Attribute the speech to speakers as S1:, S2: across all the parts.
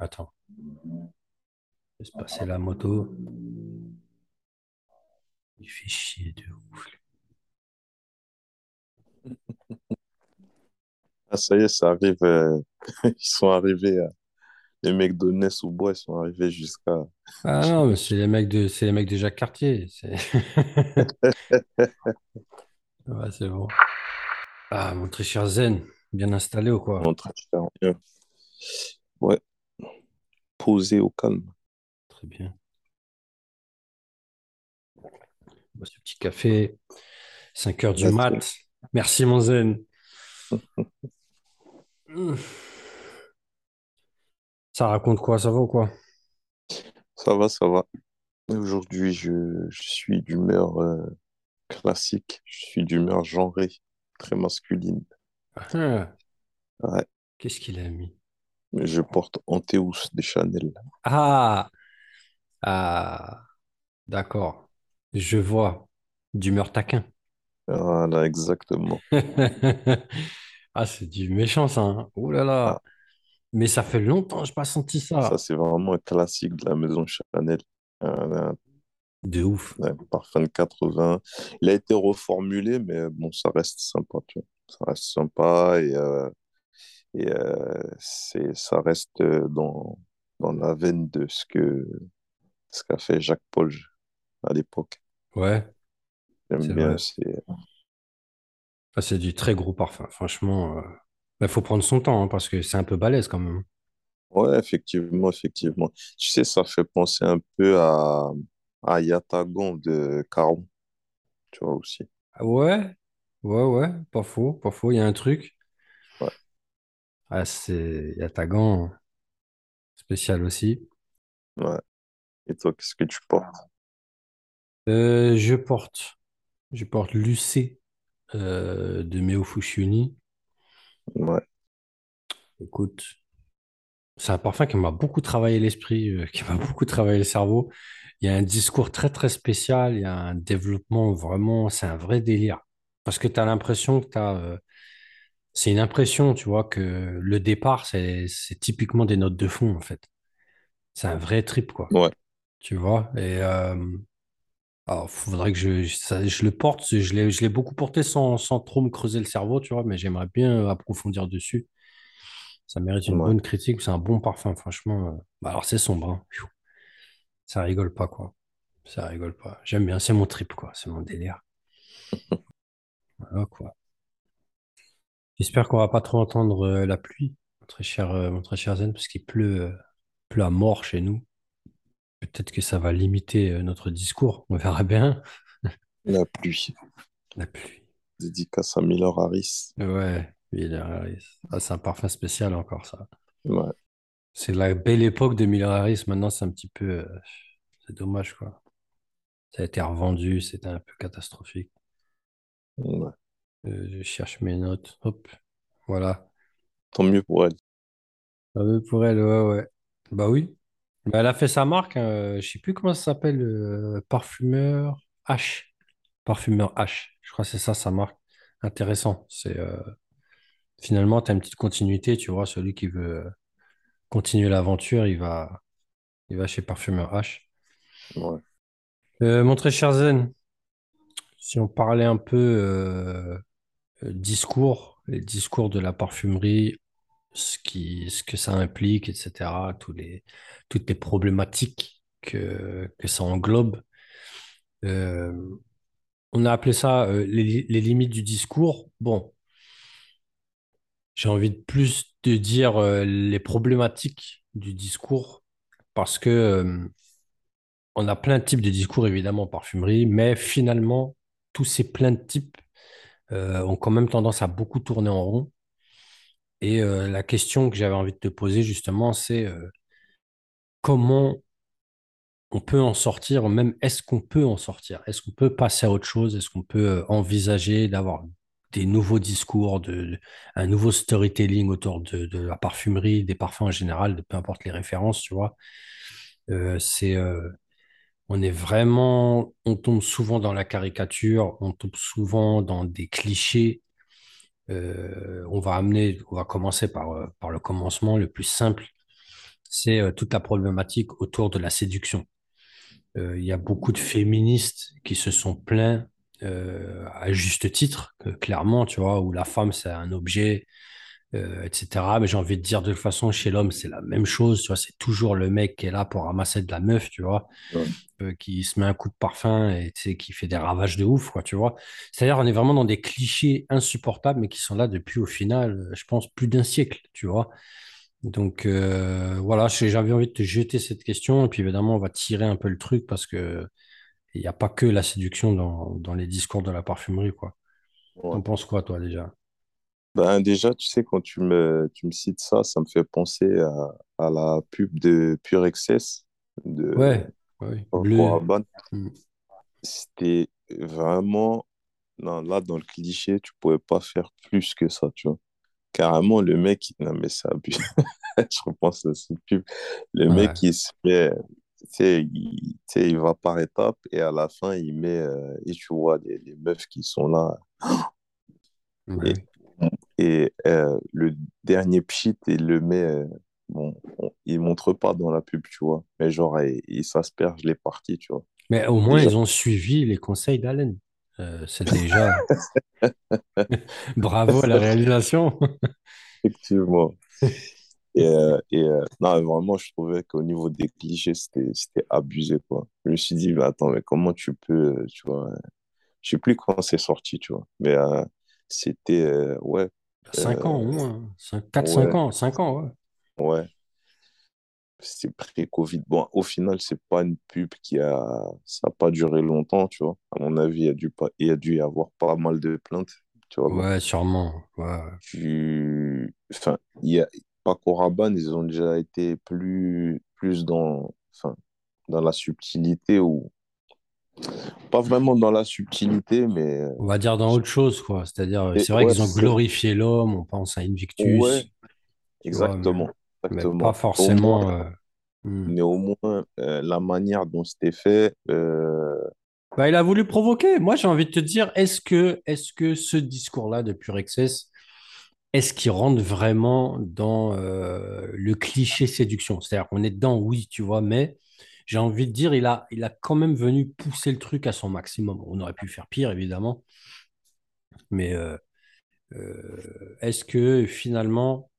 S1: Attends. Laisse passer la moto. Il fait chier de ouf.
S2: Ah, ça y est, ça arrive. euh, Ils sont arrivés, euh, les mecs de Ness ou Bois, ils sont arrivés jusqu'à.
S1: Ah non, mais c'est les mecs de, c'est les mecs de Jacques Cartier. C'est ouais, c'est bon. Ah, mon très cher Zen, bien installé ou quoi?
S2: de faire rien. Ouais, posé au calme.
S1: Très bien. Bah, ce petit café, 5 heures du mat. Merci, mon Zen. Ça raconte quoi? Ça va ou quoi?
S2: Ça va, ça va. Aujourd'hui, je, je suis d'humeur euh, classique. Je suis d'humeur genrée, très masculine.
S1: Ah,
S2: Ouais,
S1: qu'est-ce qu'il a mis?
S2: Je porte Anteus de Chanel.
S1: Ah, ah, d'accord. Je vois. D'humeur taquin.
S2: Voilà, exactement.
S1: Ah, c'est du méchant, ça. hein. Ouh là
S2: Ah,
S1: là. Mais ça fait longtemps que je n'ai pas senti
S2: ça,
S1: ça.
S2: c'est vraiment un classique de la maison Chanel. Un,
S1: De ouf.
S2: parfum de 80. Il a été reformulé, mais bon, ça reste sympa, tu vois. Ça reste sympa et, euh, et euh, c'est, ça reste euh, dans, dans la veine de ce que, ce qu'a fait Jacques Paul à l'époque.
S1: Ouais,
S2: J'aime
S1: c'est
S2: bien,
S1: vrai.
S2: c'est...
S1: C'est du très gros parfum. Franchement, il faut prendre son temps hein, parce que c'est un peu balèze quand même.
S2: Ouais, effectivement, effectivement. Tu sais, ça fait penser un peu à, à Yatagon de Caron, tu vois aussi.
S1: Ah Ouais, ouais, ouais, pas faux, pas faux. Il y a un truc. Ah, c'est... Il y a Tagan, spécial aussi.
S2: ouais. Et toi, qu'est-ce que tu portes?
S1: Euh, je porte, je porte l'UC euh, de Meo Fushioni.
S2: Ouais,
S1: Écoute, c'est un parfum qui m'a beaucoup travaillé l'esprit, euh, qui m'a beaucoup travaillé le cerveau. Il y a un discours très très spécial, il y a un développement vraiment, c'est un vrai délire. Parce que tu as l'impression que tu as, c'est une impression, tu vois, que le départ, c'est typiquement des notes de fond en fait. C'est un vrai trip, quoi.
S2: ouais,
S1: Tu vois? Et euh, alors, faudrait que je, ça- je le porte, je l'ai beaucoup porté sans, sans trop me creuser le cerveau, tu vois, mais j'aimerais bien approfondir dessus. Ça mérite une
S2: ouais.
S1: bonne critique, c'est un bon parfum, franchement. euh. Bah, alors, c'est sombre, hein. Ça rigole pas, quoi. Ça rigole pas. J'aime bien, c'est mon trip, quoi. C'est mon délire. Voilà, quoi. J'espère qu'on va pas trop entendre euh, la pluie, mon très cher, euh, mon très cher Zen, parce qu'il pleut, euh, pleut à mort chez nous. Peut-être que ça va limiter notre discours. On verra bien.
S2: La pluie.
S1: La pluie.
S2: Dédicace à Miller Harris.
S1: Ouais, Miller Harris. Ah, c'est un parfum spécial encore, ça.
S2: Ouais,
S1: C'est la belle époque de Miller Harris. Maintenant, c'est un petit peu. c'est dommage, quoi. Ça a été revendu, c'était un peu catastrophique.
S2: ouais.
S1: Euh, je cherche mes notes. Hop, voilà.
S2: Tant mieux pour elle.
S1: Ah oui, pour elle, ouais, ouais. Bah oui. Bah, elle a fait sa marque. hein, Je sais plus comment ça s'appelle. euh, parfumeur H. Parfumeur H. Je crois que c'est ça sa marque. Intéressant. C'est euh, finalement, tu as une petite continuité. Tu vois, celui qui veut euh, continuer l'aventure, il va, il va chez Parfumeur H.
S2: Ouais,
S1: Euh, mon très cher Zen, si on parlait un peu euh, euh, discours, les discours de la parfumerie, ce qui, ce que ça implique, etc., tous les, toutes les problématiques que, que ça englobe. Euh, on a appelé ça euh, les, les limites du discours. Bon, j'ai envie de plus de dire euh, les problématiques du discours parce que euh, on a plein de types de discours évidemment en parfumerie, mais finalement, tous ces plein de types euh, ont quand même tendance à beaucoup tourner en rond. Et euh, la question que j'avais envie de te poser justement, c'est euh, comment on peut en sortir, ou même est-ce qu'on peut en sortir? Est-ce qu'on peut passer à autre chose? Est-ce qu'on peut envisager d'avoir des nouveaux discours, de, un nouveau storytelling autour de, la parfumerie, des parfums en général, de peu importe les références, tu vois? C'est, on est vraiment, on tombe souvent dans la caricature, on tombe souvent dans des clichés. Euh, on va amener, on va commencer par, euh, le commencement le plus simple. c'est euh, toute la problématique autour de la séduction. Il y a beaucoup de féministes qui se sont plaints à juste titre, que, clairement, tu vois, où la femme, c'est un objet, euh, etc. Mais j'ai envie de dire, de toute façon, chez l'homme, c'est la même chose, tu vois, c'est toujours le mec qui est là pour ramasser de la meuf, tu vois,
S2: Ouais,
S1: euh, qui se met un coup de parfum et qui fait des ravages de ouf, quoi, tu vois. C'est-à-dire, on est vraiment dans des clichés insupportables, mais qui sont là depuis, au final, euh, je pense, plus d'un siècle, tu vois. Donc euh, voilà, j'avais envie de te jeter cette question, et puis évidemment, on va tirer un peu le truc parce que il n'y a pas que la séduction dans, dans les discours de la parfumerie, quoi.
S2: ouais.
S1: T'en penses quoi, toi, déjà?
S2: Ben déjà, tu sais, quand tu me, tu me cites ça, ça me fait penser à, à la pub de Pure Excess de
S1: Ouais, ouais.
S2: Rabanne.
S1: Mm.
S2: C'était vraiment, non, là, dans le cliché, tu pouvais pas faire plus que ça, tu vois. Carrément, le mec, non, mais c'est abusé. Je repense à cette pub. Le
S1: Ouais,
S2: mec, il se fait, tu sais, il, tu sais, il va par étapes et à la fin, il met, euh, et tu vois les, les meufs qui sont là. Et. Et euh, le dernier pchit, il le met, euh, bon, on- il montre pas dans la pub, tu vois. Mais genre, il, il s'asperge les parties, tu vois.
S1: Mais au moins,
S2: Déjà,
S1: ils ont suivi les conseils d'Allen. Euh, c'est déjà bravo à la réalisation.
S2: effectivement. Et, euh, et euh, non, vraiment, je trouvais qu'au niveau des clichés, c'était, c'était abusé, quoi. Je me suis dit, mais attends, mais comment tu peux, tu vois, je sais plus quand c'est sorti, tu vois. Mais c'était, euh, ouais,
S1: Cinq ans
S2: euh,
S1: au moins, Cinq- quatre, cinq
S2: ouais,
S1: ans, cinq ans, ouais.
S2: ouais, c'était pré-Covid. Bon, au final, c'est pas une pub qui a, ça a pas duré longtemps, tu vois. À mon avis, il y a dû pas, il y a dû y avoir pas mal de plaintes, tu vois.
S1: Ouais, sûrement. Ouais.
S2: Tu, enfin, il y a, Paco Rabanne, ils ont déjà été plus, plus dans, enfin, dans la subtilité ou pas vraiment dans la subtilité, mais
S1: On va dire dans autre chose, quoi. C'est-à-dire, c'est vrai
S2: ouais,
S1: qu'ils ont glorifié l'homme, on pense à
S2: ouais,
S1: Invictus, tu vois, mais,
S2: exactement,
S1: mais pas
S2: exactement. Au moins,
S1: forcément. euh, hmm.
S2: mais au moins euh, la manière dont c'était fait, euh,
S1: Bah, il a voulu provoquer. Moi, j'ai envie de te dire, est-ce que, est-ce que ce discours-là de Pure Excess, est-ce qu'il rentre vraiment dans euh, le cliché séduction? C'est-à-dire qu'on est dedans, oui, tu vois, mais j'ai envie de dire, il a, il a quand même venu pousser le truc à son maximum. On aurait pu faire pire, évidemment, mais euh, euh, est-ce que finalement,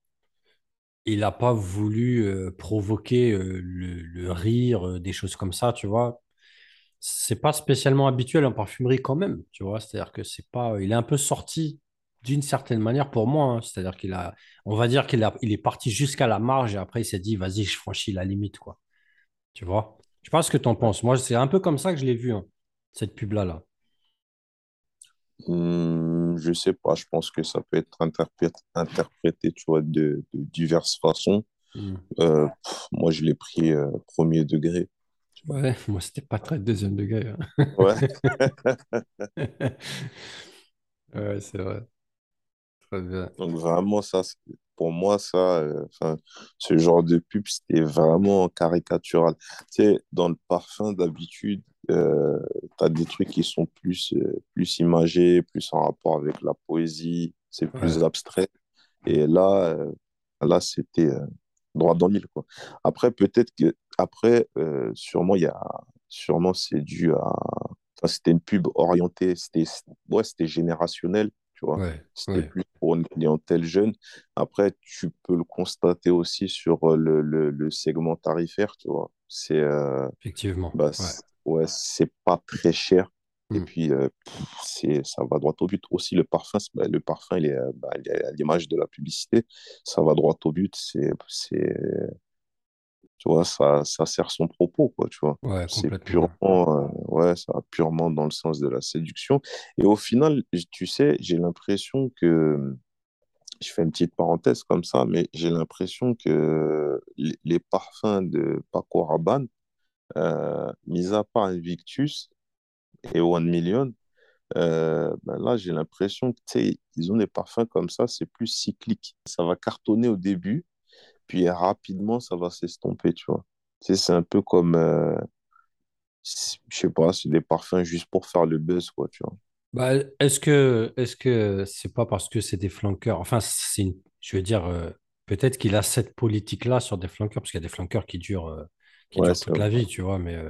S1: il n'a pas voulu euh, provoquer le, rire, des choses comme ça, tu vois? c'est pas spécialement habituel en parfumerie quand même, tu vois? C'est-à-dire que c'est pas, il est un peu sorti d'une certaine manière pour moi. hein. C'est-à-dire qu'il a, on va dire qu'il a, il est parti jusqu'à la marge et après il s'est dit, vas-y, je franchis la limite, quoi. Tu vois? Je sais pas ce que tu en penses. Moi, c'est un peu comme ça que je l'ai vu, hein, cette pub-là, là.
S2: hmm, je sais pas, je pense que ça peut être interprété, interprété, tu vois, de, de diverses façons.
S1: Hmm.
S2: Euh, pff, moi, je l'ai pris euh, premier degré.
S1: Ouais, moi, c'était pas très deuxième degré. hein.
S2: Ouais.
S1: Ouais, c'est vrai. Très bien.
S2: Donc vraiment, ça, pour moi, ça, euh, ce genre de pub, c'était vraiment caricatural. Tu sais, dans le parfum, d'habitude, euh, tu as des trucs qui sont plus, euh, plus imagés, plus en rapport avec la poésie, c'est
S1: Ouais.
S2: plus abstrait. Et là, euh, là, c'était euh, droit dans le mille, quoi. Après, peut-être que, après, sûrement, il y a, sûrement, c'est dû à, enfin, c'était une pub orientée, c'était, ouais, c'était générationnel, tu vois.
S1: Ouais.
S2: C'était
S1: Ouais.
S2: plus pour une clientèle jeune. Après, tu peux le constater aussi sur euh, le, le, le segment tarifaire, tu vois. C'est, euh,
S1: Effectivement.
S2: bah,
S1: Ouais.
S2: c'est- pas très cher. Et
S1: Hmm.
S2: puis, euh, c'est, ça va droit au but. Aussi, le parfum, bah, le parfum, il est, bah, il est à l'image de la publicité. Ça va droit au but. C'est, tu vois, ça, ça sert son propos, quoi, tu vois.
S1: Ouais,
S2: C'est purement, euh, ouais, ça va purement dans le sens de la séduction. Et au final, tu sais, j'ai l'impression que, je fais une petite parenthèse comme ça, mais j'ai l'impression que les, parfums de Paco Rabanne, euh, mis à part Invictus et One Million, euh, ben là, j'ai l'impression que, ils ont des parfums comme ça, c'est plus cyclique. Ça va cartonner au début, puis rapidement, ça va s'estomper, tu vois. Tu sais, c'est un peu comme, euh, je sais pas, c'est des parfums juste pour faire le buzz, quoi, tu vois.
S1: Bah, est-ce que est-ce que c'est pas parce que c'est des flanqueurs, enfin c'est une, je veux dire, euh, peut-être qu'il a cette politique-là sur des flanqueurs, parce qu'il y a des flanqueurs qui durent, euh, qui
S2: Ouais,
S1: durent toute
S2: vrai.
S1: la vie, tu vois. Mais euh,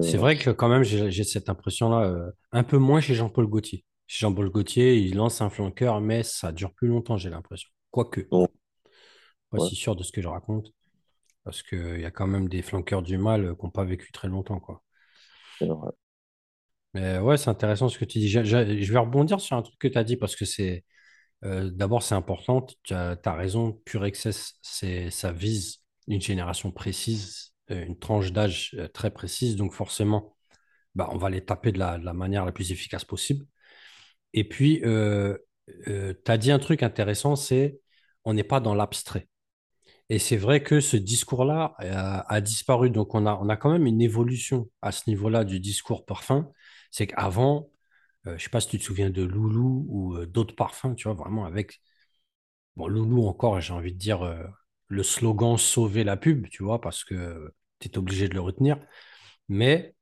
S2: c'est vrai.
S1: que quand même, j'ai j'ai cette impression-là, un peu moins chez Jean-Paul Gaultier. Chez Jean-Paul Gaultier, il lance un flanqueur, mais ça dure plus longtemps, j'ai l'impression. Quoique,
S2: Non,
S1: pas
S2: ouais,
S1: si sûr de ce que je raconte, parce qu'il y a quand même des flanqueurs du mal euh, qui n'ont pas vécu très longtemps, quoi. Mais ouais, c'est intéressant ce que tu dis. Je, je- je vais rebondir sur un truc que tu as dit parce que c'est euh, d'abord c'est important. Tu as, raison, Pure c'est ça vise une génération précise, euh, une tranche d'âge euh, très précise. Donc forcément, bah, on va les taper de la, de la manière la plus efficace possible. Et puis, euh, tu as dit un truc intéressant, c'est on n'est pas dans l'abstrait. Et c'est vrai que ce discours-là a, a disparu. Donc, on a, quand même une évolution à ce niveau-là du discours parfum. C'est qu'avant, euh, je ne sais pas si tu te souviens de Loulou ou euh, d'autres parfums, tu vois, vraiment avec, bon, Loulou encore, j'ai envie de dire euh, le slogan Sauver la pub, tu vois, parce que tu es obligé de le retenir. Mais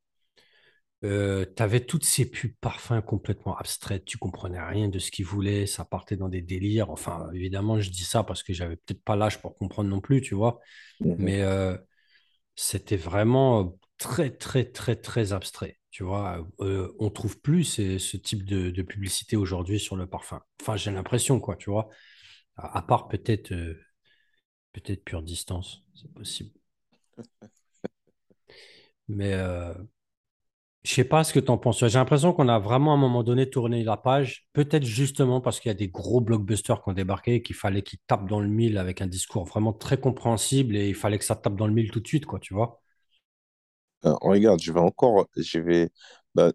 S1: tu avais toutes ces pubs parfums complètement abstraites, tu comprenais rien de ce qu'ils voulaient, ça partait dans des délires. Enfin, évidemment, je dis ça parce que j'avais peut-être pas l'âge pour comprendre non plus, tu vois.
S2: Mhm.
S1: Mais euh, c'était vraiment très, très, très, très abstrait. Tu vois, Euh, on trouve plus ce type de, de publicité aujourd'hui sur le parfum. Enfin, j'ai l'impression, quoi, tu vois. À, à part peut-être peut-être pure distance, c'est possible. Mais je sais pas ce que tu en penses. J'ai l'impression qu'on a vraiment à un moment donné tourné la page, peut-être justement parce qu'il y a des gros blockbusters qui ont débarqué et qu'il fallait qu'ils tapent dans le mille avec un discours vraiment très compréhensible et il fallait que ça tape dans le mille tout de suite, quoi, tu vois.
S2: Euh, regarde, je vais encore, je vais, bah,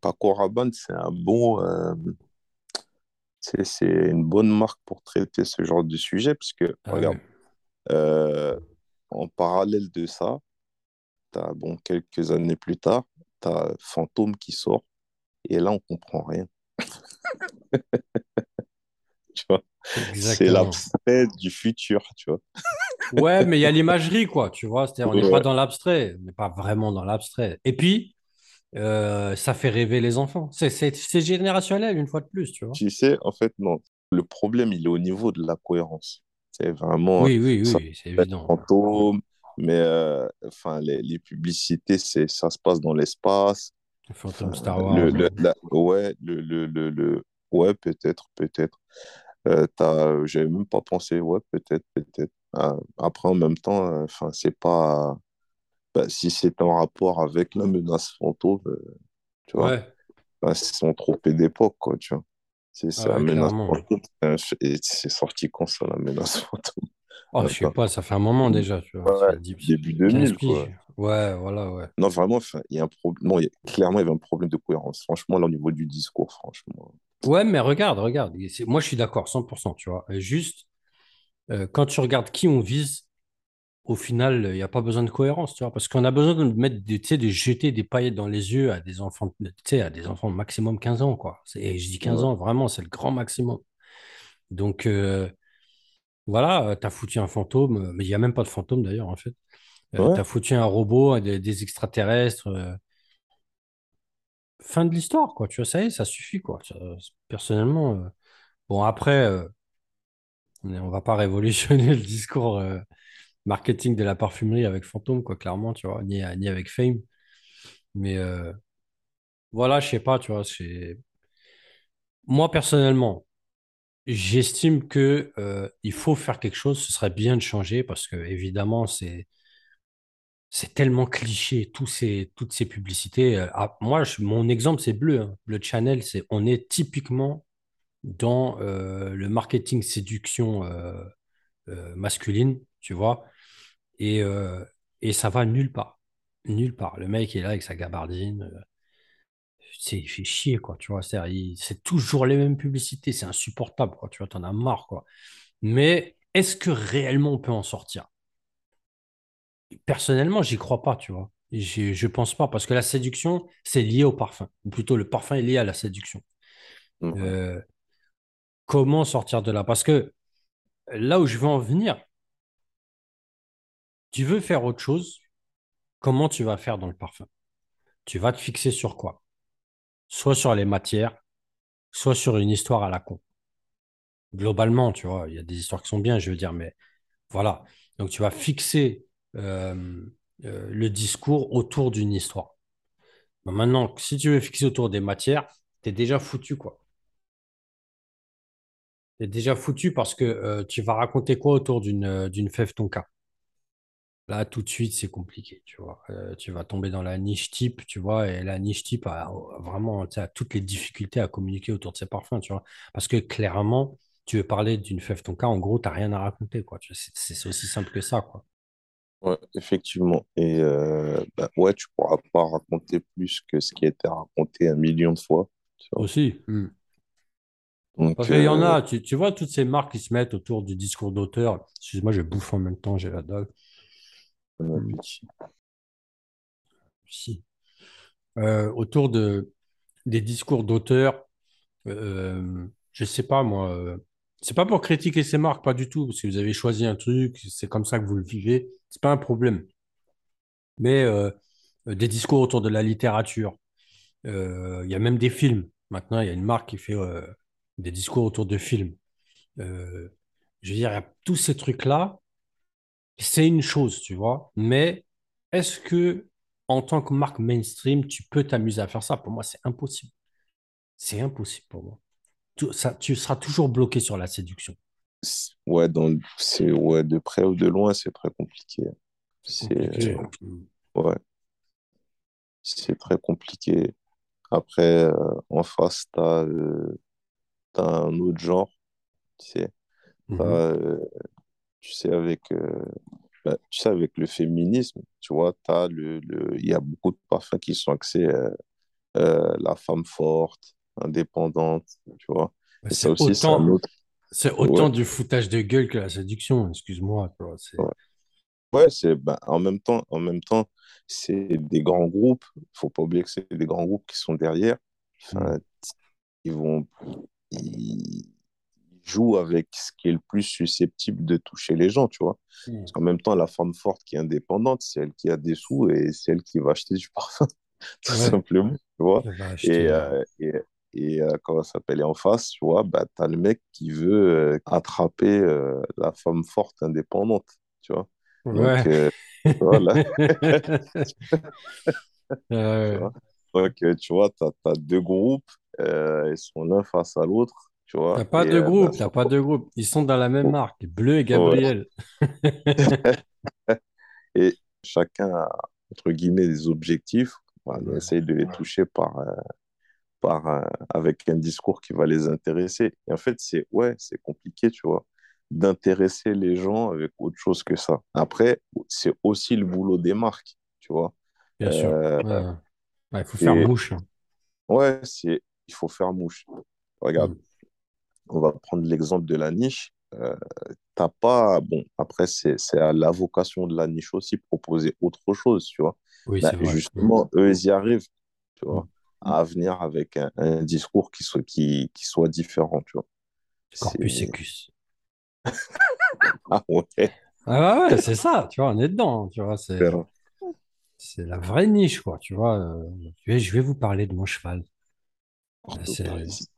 S2: Paco c'est un bon, euh, c'est une bonne marque pour traiter ce genre de sujet, parce que,
S1: Ah
S2: regarde, euh, en parallèle de ça, bon, quelques années plus tard, t'as Fantôme qui sort, et là, on comprend rien, tu vois? C'est l'abstrait du futur, tu vois?
S1: Ouais, mais il y a l'imagerie, quoi, tu vois? C'est-à-dire, on n'est pas dans l'abstrait, on n'est pas vraiment dans l'abstrait. Et puis, euh, ça fait rêver les enfants. C'est générationnel, une fois de plus, tu vois?
S2: Tu sais, en fait, non. Le problème, il est au niveau de la cohérence. C'est vraiment,
S1: Oui, oui, oui, c'est évident.
S2: fantôme, mais euh, enfin, les, les publicités, c'est, ça se passe dans l'espace.
S1: Fantôme
S2: Enfin,
S1: Star
S2: le,
S1: Wars.
S2: le, la- ouais, le, le, le, le- ouais, peut-être, peut-être. Euh, t'as, j'avais même pas pensé, ouais, peut-être, peut-être. Ah, après, en même temps, euh, enfin, c'est pas, bah, si c'est en rapport avec la menace fantôme, euh, tu vois,
S1: Ouais,
S2: bah, c'est son trophée d'époque, quoi, tu vois. C'est
S1: ah
S2: c'est la
S1: ouais,
S2: menace fantôme. Et c'est sorti quand ça, la menace fantôme?
S1: Oh, je sais pas, ça fait un moment déjà, tu vois.
S2: Ouais,
S1: fait 10, ça
S2: début
S1: fait 15
S2: 2000, quoi.
S1: Ouais, voilà, ouais.
S2: Non, vraiment, il y a un problème. Non, il y a- clairement, il y avait un problème de cohérence. Franchement, là, au niveau du discours, franchement.
S1: Ouais, mais regarde, regarde. Moi, je suis d'accord, 100%, tu vois. Juste, euh, quand tu regardes qui on vise, au final, il n'y a pas besoin de cohérence, tu vois. Parce qu'on a besoin de mettre, des, tu sais, de jeter des paillettes dans les yeux à des enfants, tu sais, à des enfants de maximum 15 ans, quoi. Et je dis 15
S2: Ouais,
S1: ans, vraiment, c'est le grand maximum. Donc, euh, voilà, tu as foutu un fantôme, mais il n'y a même pas de fantôme d'ailleurs, en fait.
S2: ouais,
S1: tu as foutu un robot, des, des extraterrestres. euh, fin de l'histoire, quoi. Tu vois, ça y est, ça suffit, quoi. Personnellement, euh, bon, après, on va pas révolutionner le discours marketing de la parfumerie avec Fantôme, quoi, clairement, tu vois, ni, ni avec Fame. Mais voilà, je sais pas, tu vois, c'est... Moi, personnellement, j'estime que euh, il faut faire quelque chose, ce serait bien de changer, parce que, évidemment, c'est... C'est tellement cliché, tous ces, toutes ces publicités. Euh, ah, moi, mon exemple, c'est Bleu. hein. Bleu Channel, c'est, on est typiquement dans euh, le marketing séduction masculine, tu vois, et, et ça va nulle part. Nulle part. Le mec est là avec sa gabardine, c'est, il fait chier, quoi, tu vois. C'est toujours les mêmes publicités, c'est insupportable, quoi, tu vois, t'en as marre, quoi. Mais est-ce que réellement on peut en sortir? Personnellement, j'y crois pas, tu vois. J'y- Je pense pas, parce que la séduction, c'est lié au parfum. Ou plutôt, le parfum est lié à la séduction.
S2: ouais.
S1: Euh, comment sortir de là? Parce que là où je veux en venir, Tu veux faire autre chose, comment tu vas faire dans le parfum? Tu vas te fixer sur quoi? Soit sur les matières, soit sur une histoire à la con. Globalement, tu vois, il y a des histoires qui sont bien, je veux dire, mais voilà. Donc, tu vas fixer euh, euh, le discours autour d'une histoire. Maintenant, si tu veux fixer autour des matières, t'es déjà foutu, quoi. T'es déjà foutu parce que euh, tu vas raconter quoi autour d'une fève tonka? Là, tout de suite, c'est compliqué, tu vois. Euh, tu vas tomber dans la niche type, tu vois, et la niche type a, a vraiment tu a toutes les difficultés à communiquer autour de ses parfums, tu vois. Parce que clairement, tu veux parler d'une fève tonka, en gros, t'as rien à raconter, quoi. Tu C'est aussi simple que ça, quoi.
S2: Ouais, effectivement. Et euh, bah, ouais, tu pourras pas raconter plus que ce qui a été raconté un million de fois. tu.
S1: Aussi. Hmm. Parce
S2: Donc,
S1: qu'il y en
S2: euh,
S1: a, tu, tu vois, toutes ces marques qui se mettent autour du discours d'auteur. Excuse-moi, je bouffe en même temps, j'ai la dalle.
S2: Appétit.
S1: Si. Euh, autour de, des discours d'auteur, euh, je sais pas, moi. euh, c'est pas pour critiquer ces marques, pas du tout, parce que vous avez choisi un truc, c'est comme ça que vous le vivez. C'est pas un problème. Mais euh, des discours autour de la littérature. Il y a même des films. Maintenant, il y a une marque qui fait des discours autour de films. Je veux dire, il y a tous ces trucs-là. C'est une chose, tu vois. Mais est-ce que, en tant que marque mainstream, tu peux t'amuser à faire ça? Pour moi, c'est impossible. C'est impossible pour moi. Ça, tu seras toujours bloqué sur la séduction.
S2: Ouais, dans, c'est, ouais, de près ou de loin, c'est très compliqué.
S1: C'est
S2: ouais, c'est très compliqué. Après, euh, en face, t'as, euh, t'as un autre genre, tu sais. T'as,
S1: Mhm.
S2: Tu sais, avec, euh, bah, tu sais, avec le féminisme, tu vois, t'as le, le, il y a beaucoup de parfums qui sont axés euh, euh, la femme forte, indépendante, tu vois. Ça
S1: C'est autant,
S2: autre. Ouais,
S1: autant du foutage de gueule que la séduction, excuse-moi.
S2: ouais. Ouais, c'est ben, en même temps, en même temps, c'est des grands groupes. Faut pas oublier que c'est des grands groupes qui sont derrière. Enfin, ils vont, ils jouent avec ce qui est le plus susceptible de toucher les gens, tu vois. Parce
S1: Mhm.
S2: qu'en même temps, la femme forte qui est indépendante, c'est elle qui a des sous et c'est elle qui va acheter du parfum, tout
S1: Ouais,
S2: simplement, tu vois.
S1: va
S2: Et,
S1: euh,
S2: euh, et, et euh, comment ça s'appelle? Et en face, tu vois, bah, t'as le mec qui veut euh, attraper euh, la femme forte indépendante, tu vois. Donc,
S1: Ouais.
S2: euh, voilà, tu
S1: Euh,
S2: vois. Donc, euh, tu vois, t'as deux groupes, euh, ils sont l'un face à l'autre, tu vois.
S1: T'as pas
S2: Et
S1: de
S2: euh, bah,
S1: groupe,
S2: ça,
S1: t'as pas de groupe. Ils sont dans la même marque, Bleu et
S2: ouais.
S1: Gabriel.
S2: Et chacun a, entre guillemets, des objectifs. On
S1: Ouais,
S2: essaye de les toucher par, euh, par, euh, avec un discours qui va les intéresser. Et en fait, c'est ouais, c'est compliqué, tu vois, d'intéresser les gens avec autre chose que ça. Après, c'est aussi le boulot des marques, tu vois.
S1: bien sûr.
S2: Euh.
S1: Ouais, il faut faire mouche. hein.
S2: ouais, c'est, il faut faire mouche. Regarde,
S1: Mm.
S2: On va prendre l'exemple de la niche. Euh, t'as pas, bon, après, c'est, à la vocation de la niche aussi proposer autre chose, tu vois.
S1: Oui, vrai. Mm.
S2: justement, eux, ils y arrivent, tu vois,
S1: Mm.
S2: à venir avec un, un discours qui soit, qui, qui soit différent, tu vois.
S1: Corpus. Ecus.
S2: Ah ouais,
S1: Ah ouais, c'est ça, tu vois, on est dedans, tu vois, c'est c'est la vraie niche, quoi, tu vois. euh, je vais, je vais vous parler de mon cheval. C'est
S2: Orthoparisie.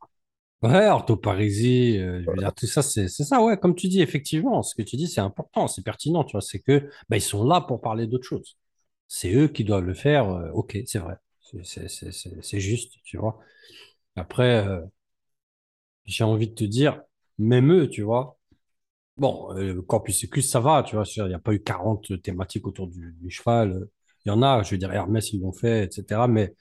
S1: Ouais, orthoparisie, euh, je veux dire, tout ça, c'est c'est ça, ouais, comme tu dis, effectivement, ce que tu dis, c'est important, c'est pertinent, tu vois, c'est que bah, ils sont là pour parler d'autre chose. C'est eux qui doivent le faire, euh, ok, c'est vrai, c'est c'est- c'est- c'est- c'est juste, tu vois. Après, euh, j'ai envie de te dire, même eux, tu vois. Bon, euh, Corpus Equus, ça va, tu vois, il n'y a pas eu 40 thématiques autour du, du cheval. Il y en a, je veux dire, Hermès, ils l'ont fait, etc. Mais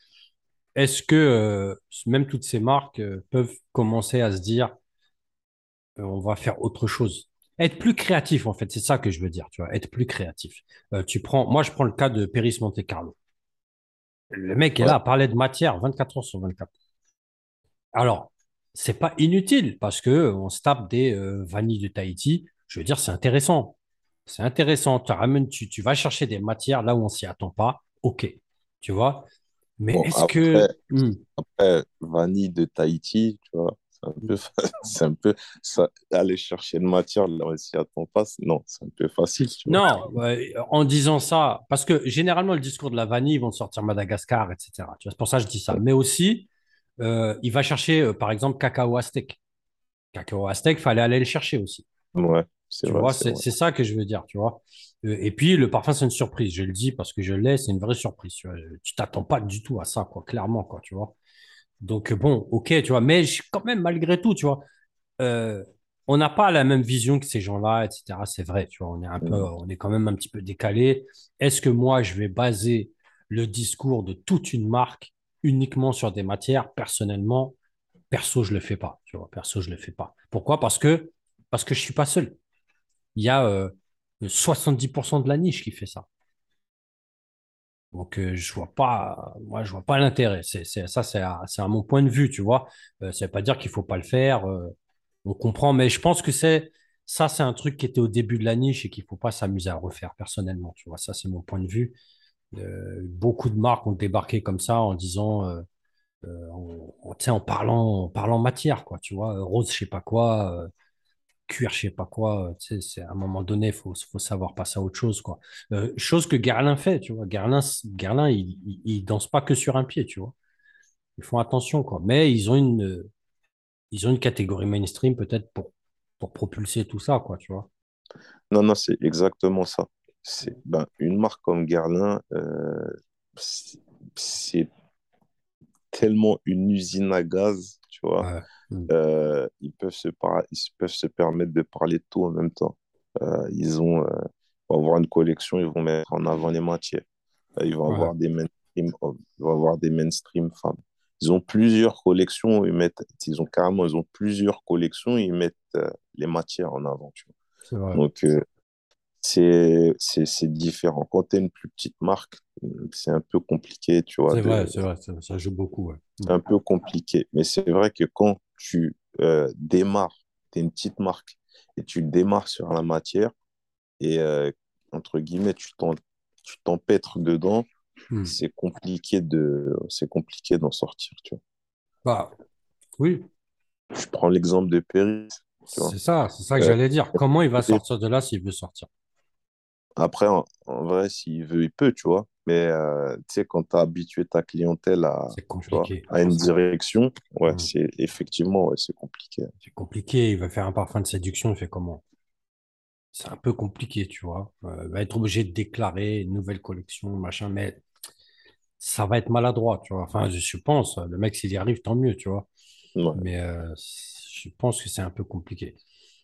S1: est-ce que euh, même toutes ces marques euh, peuvent commencer à se dire, euh, on va faire autre chose? Être plus créatif, en fait, c'est ça que je veux dire, tu vois, être plus créatif. Tu prends, moi, je prends le cas de Péris Monte Carlo. Le mec est là à parler de matière 24 heures sur 24. Alors, c'est pas inutile parce que on se tape des vanilles de Tahiti. Je veux dire, c'est intéressant. C'est intéressant. Tu ramènes, tu, tu vas chercher des matières là où on s'y attend pas. OK. Tu vois? Mais
S2: bon,
S1: est-ce
S2: après,
S1: que. Hmm.
S2: après, vanille de Tahiti, tu vois, c'est un peu, fa- c'est un peu, ça, aller chercher une matière là où on s'y attend pas, c'est- non, c'est un peu facile, tu.
S1: Non, en disant ça, parce que généralement, le discours de la vanille, ils vont sortir Madagascar, etc. Tu vois, c'est pour ça que je dis ça. Mais aussi, euh, il va chercher, euh, par exemple, cacao aztèque. Cacao Aztec, fallait aller le chercher aussi.
S2: Ouais,
S1: Tu
S2: vrai,
S1: vois,
S2: c'est
S1: ça que je veux dire, tu vois. Euh, Et puis, le parfum, c'est une surprise. Je le dis parce que je l'ai, c'est une vraie surprise. Tu vois. Tu t'attends pas du tout à ça, quoi, clairement, quoi, tu vois. Donc, bon, ok, tu vois. Mais je- quand même, malgré tout, tu vois, euh, on n'a pas la même vision que ces gens-là, etc. C'est vrai, tu vois. On est un peu,
S2: Mm.
S1: on est quand même un petit peu décalé. Est-ce que moi, je vais baser le discours de toute une marque uniquement sur des matières? Personnellement, perso, je le fais pas, tu vois. Perso, je le fais pas. Pourquoi? Parce que, parce que je suis pas seul il y a euh, 70% de la niche qui fait ça. Donc, euh, je vois pas, moi, je vois pas l'intérêt. C'est, ça, c'est à, mon point de vue, tu vois. Euh, ça veut pas dire qu'il faut pas le faire. euh, on comprend, mais je pense que c'est, ça, c'est un truc qui était au début de la niche et qu'il faut pas s'amuser à refaire personnellement, tu vois. Ça, c'est mon point de vue. Euh, beaucoup de marques ont débarqué comme ça en disant, euh, euh, en, en, en parlant, en parlant matière, quoi, tu vois. Rose, je sais pas quoi. Cuire, je sais pas quoi. euh, c'est à un moment donné, faut, faut savoir passer à autre chose, quoi. Euh, chose que Guerlain fait, tu vois. Guerlain, Guerlain il, il, danse pas que sur un pied, tu vois. Ils font attention, quoi. Mais ils ont une, euh, ils ont une catégorie mainstream peut-être pour, pour propulser tout ça, quoi, tu vois.
S2: Non, non, c'est exactement ça. C'est, ben, une marque comme c'est c'est tellement une usine à gaz, tu vois.
S1: Ouais. Mm.
S2: Euh, ils peuvent se par- ils peuvent se permettre de parler de tout en même temps. Euh, ils ont, euh, vont avoir une collection, ils vont mettre en avant les matières. Ils vont
S1: Ouais.
S2: avoir des mainstream hommes, ils vont avoir des mainstream femmes. Ils ont plusieurs collections, ils mettent, ils ont carrément, ils ont plusieurs collections, ils mettent les matières en avant, tu vois. Donc, c'est, différent. Quand tu es une plus petite marque, c'est un peu compliqué, tu vois,
S1: C'est vrai, c'est vrai, ça, ça joue beaucoup, ouais.
S2: c'est un peu compliqué. Mais c'est vrai que quand tu euh, démarres, tu es une petite marque et tu démarres sur la matière et, euh, entre guillemets, tu t'empêtres dedans,
S1: Mm.
S2: c'est compliqué de, c'est compliqué d'en sortir, tu vois.
S1: Bah, oui,
S2: Je prends l'exemple de Péris,
S1: c'est ça, c'est ça que
S2: Euh,
S1: j'allais dire. Comment il va sortir de là s'il veut sortir?
S2: Après, en, en vrai, s'il veut, il peut, tu vois. Mais euh, tu sais, quand tu as habitué ta clientèle à,
S1: C'est
S2: tu vois,
S1: compliqué.
S2: à une direction, ouais,
S1: Mm.
S2: c'est effectivement, ouais, c'est compliqué.
S1: C'est compliqué. Il va faire un parfum de séduction, il fait comment? C'est un peu compliqué, tu vois. Euh, il va être obligé de déclarer une nouvelle collection, machin, mais ça va être maladroit, tu vois. Enfin, je, je pense, le mec, s'il y arrive, tant mieux, tu vois.
S2: Ouais,
S1: Mais euh, je pense que c'est un peu compliqué.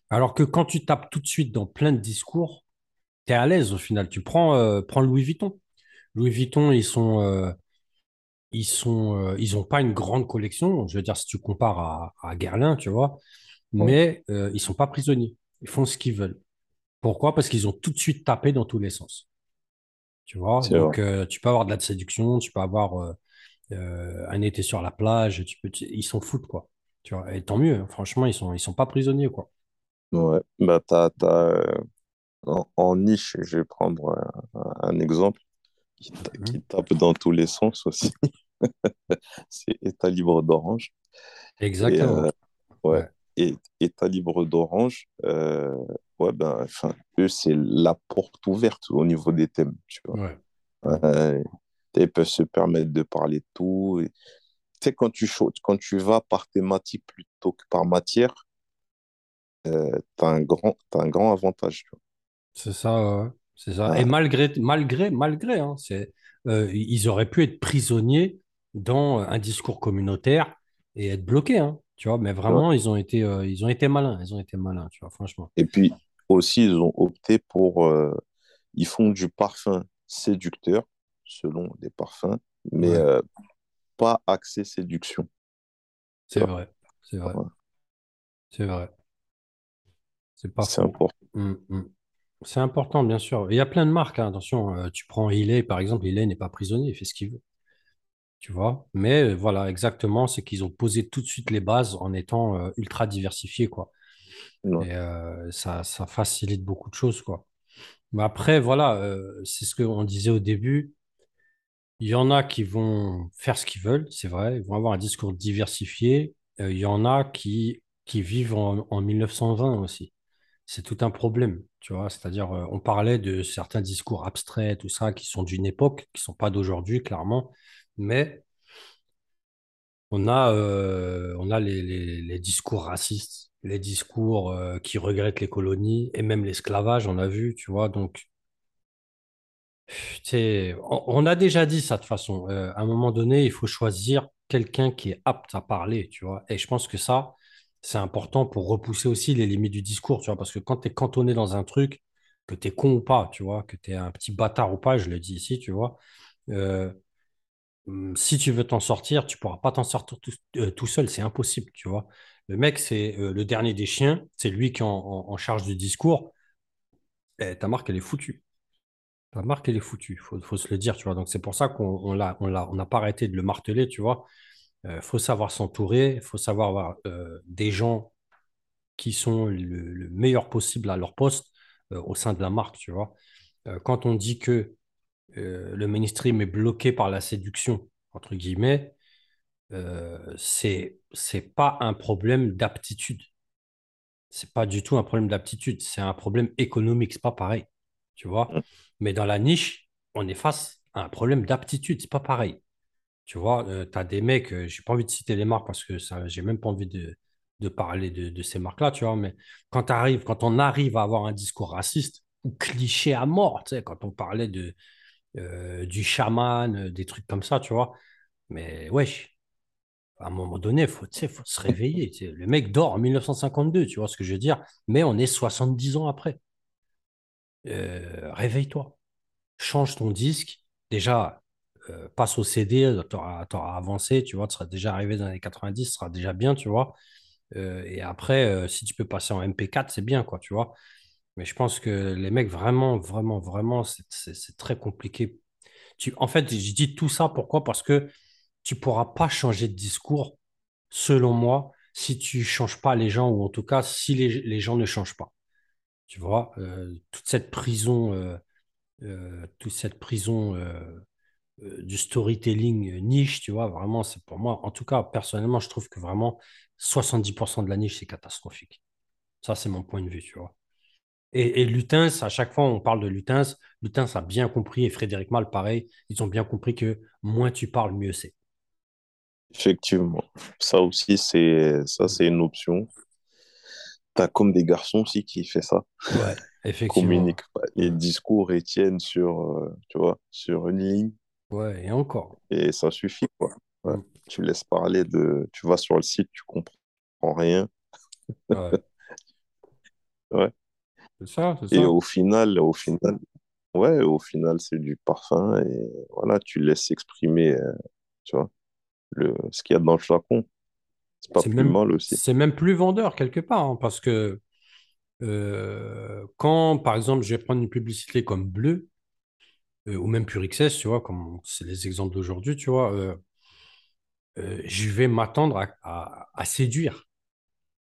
S1: Alors que quand tu tapes tout de suite dans plein de discours, tu es à l'aise au final. Tu prends, euh, prends Louis Vuitton. Louis Vuitton, ils sont, euh, ils sont, euh, ils ont pas une grande collection. Je veux dire, si tu compares à, à Guerlain, tu vois, mais ils sont pas prisonniers. Ils font ce qu'ils veulent. Pourquoi? Parce qu'ils ont tout de suite tapé dans tous les sens. Tu vois? Donc, tu peux avoir de la séduction, tu peux avoir euh, un été sur la plage, tu peux, tu- ils s'en foutent, quoi. Tu vois? Et tant mieux, hein. Franchement, ils sont, ils sont pas prisonniers, quoi.
S2: Ouais. Bah, t'as, t'as, en, en niche, je vais prendre un, un exemple qui, ta- qui tape dans tous les sens aussi. C'est État libre d'Orange. Et
S1: Exactement.
S2: euh, ouais,
S1: Ouais,
S2: et État libre d'Orange, euh, ouais, ben, eux, c'est la porte ouverte au niveau des thèmes, tu vois.
S1: ouais,
S2: ils peuvent se permettre de parler de tout. Et, tu sais, quand tu, quand tu vas par thématique plutôt que par matière, tu as un grand, t'as un grand avantage, tu
S1: C'est ça, ouais. C'est ça. Et
S2: vois.
S1: malgré, malgré, malgré, hein, c'est, euh, ils auraient pu être prisonniers dans un discours communautaire et être bloqués, hein, tu vois. Mais
S2: Ouais.
S1: vraiment, ils ont été, euh, ils ont été malins. Ils ont été malins, tu vois, franchement.
S2: Et puis aussi, ils ont opté pour, euh, ils font du parfum séducteur, selon les parfums, mais
S1: Ouais,
S2: euh, pas axé séduction.
S1: c'est vrai. C'est vrai.
S2: Ouais.
S1: C'est vrai. C'est
S2: important.
S1: Mm, mm. C'est important, bien sûr. Il y a plein de marques, hein, attention. euh, tu prends Ilay, par exemple. Ilay n'est pas prisonnier, il fait ce qu'il veut. Tu vois? Mais euh, voilà, exactement, c'est qu'ils ont posé tout de suite les bases en étant euh, ultra diversifiés, quoi.
S2: Ouais.
S1: Et euh, ça, ça facilite beaucoup de choses, quoi. Mais après, voilà, euh, c'est ce qu'on disait au début. Il y en a qui vont faire ce qu'ils veulent, c'est vrai. Ils vont avoir un discours diversifié. Euh, il y en a qui, qui vivent en, en 1920 aussi. C'est tout un problème, tu vois. C'est-à-dire, euh, on parlait de certains discours abstraits, tout ça, qui sont d'une époque, qui sont pas d'aujourd'hui, clairement. Mais On a, euh, on a les, les- discours racistes, les discours euh, qui regrettent les colonies et même l'esclavage, on a vu, tu vois. Donc, on, on a déjà dit ça de façon. À un moment donné, il faut choisir quelqu'un qui est apte à parler, tu vois. Et je pense que ça, c'est important pour repousser aussi les limites du discours, tu vois. Parce que quand tu es cantonné dans un truc, que tu es con ou pas, tu vois, que tu es un petit bâtard ou pas, je le dis ici, tu vois. euh, hum, si tu veux t'en sortir, tu pourras pas t'en sortir tout, euh, seul, c'est impossible, tu vois. Le mec, c'est euh, le dernier des chiens, c'est lui qui est en, charge du discours. Et ta marque, elle est foutue. Ta marque, elle est foutue, faut, faut se le dire, tu vois. Donc, c'est pour ça qu'on on on on pas arrêté de le marteler, tu vois. Il faut savoir s'entourer, il faut savoir avoir euh, des gens qui sont le, le meilleur possible à leur poste euh, au sein de la marque, tu vois. Euh, quand on dit que euh, le mainstream est bloqué par la séduction, entre guillemets, euh, c'est c'est pas un problème d'aptitude. C'est pas du tout un problème d'aptitude, c'est un problème économique, c'est pas pareil, tu vois. Mais dans la niche, on est face à un problème d'aptitude, c'est pas pareil. Tu vois, tu as des mecs, euh, j'ai pas envie de citer les marques parce que ça, j'ai même pas envie de, de parler de, ces marques-là, tu vois, mais quand t'arrives, quand on arrive à avoir un discours raciste ou cliché à mort, tu sais, quand on parlait de, euh, du chaman, euh, des trucs comme ça, tu vois, mais wesh, à un moment donné, faut, faut se réveiller. Le mec dort en 1952, tu vois ce que je veux dire, mais on est 70 ans après. Euh, réveille-toi, change ton disque. Déjà, euh, passe au CD, tu auras, avancé, tu vois, tu seras déjà arrivé dans les années 90, ce sera déjà bien, tu vois. Euh, et après, euh, si tu peux passer en MP4, c'est bien, quoi, tu vois. Mais je pense que les mecs, vraiment, vraiment, vraiment, c'est très compliqué. Tu, en fait, je dis tout ça, pourquoi? Parce que tu pourras pas changer de discours, selon moi, si tu changes pas les gens, ou en tout cas, si les, gens ne changent pas. Tu vois, Euh, toute cette prison, euh, euh, toute cette prison euh, euh, du storytelling euh, niche, tu vois, vraiment, c'est pour moi, en tout cas, personnellement, je trouve que vraiment 70% de la niche, c'est catastrophique. Ça, c'est mon point de vue, tu vois. Et, et Lutens, à chaque fois, on parle de Lutens. Lutens a bien compris, et Frédéric Mal, pareil, ils ont bien compris que moins tu parles, mieux c'est.
S2: Effectivement. Ça aussi, c'est ça, c'est une option. T'as comme des garçons aussi qui fait ça,
S1: Ouais, effectivement.
S2: communiquent pas. Les discours ils tiennent sur, euh, tu vois, sur une ligne
S1: Ouais, et encore.
S2: et ça suffit, quoi. Ouais.
S1: Mm.
S2: Tu laisses parler de, tu vas sur le site, tu comprends rien.
S1: Ouais,
S2: Ouais.
S1: c'est ça, c'est
S2: Et au final, au final, ouais, au final, c'est du parfum et voilà, tu laisses exprimer, euh, tu vois, le, ce qu'il y a dans le flacon. C'est pas
S1: C'est
S2: plus
S1: même,
S2: mal aussi.
S1: c'est même plus vendeur quelque part, hein, parce que euh, quand, par exemple, je vais prendre une publicité comme Bleu, euh, ou même Purixès, tu vois, comme c'est les exemples d'aujourd'hui, tu vois, euh, euh, je vais m'attendre à, à- séduire.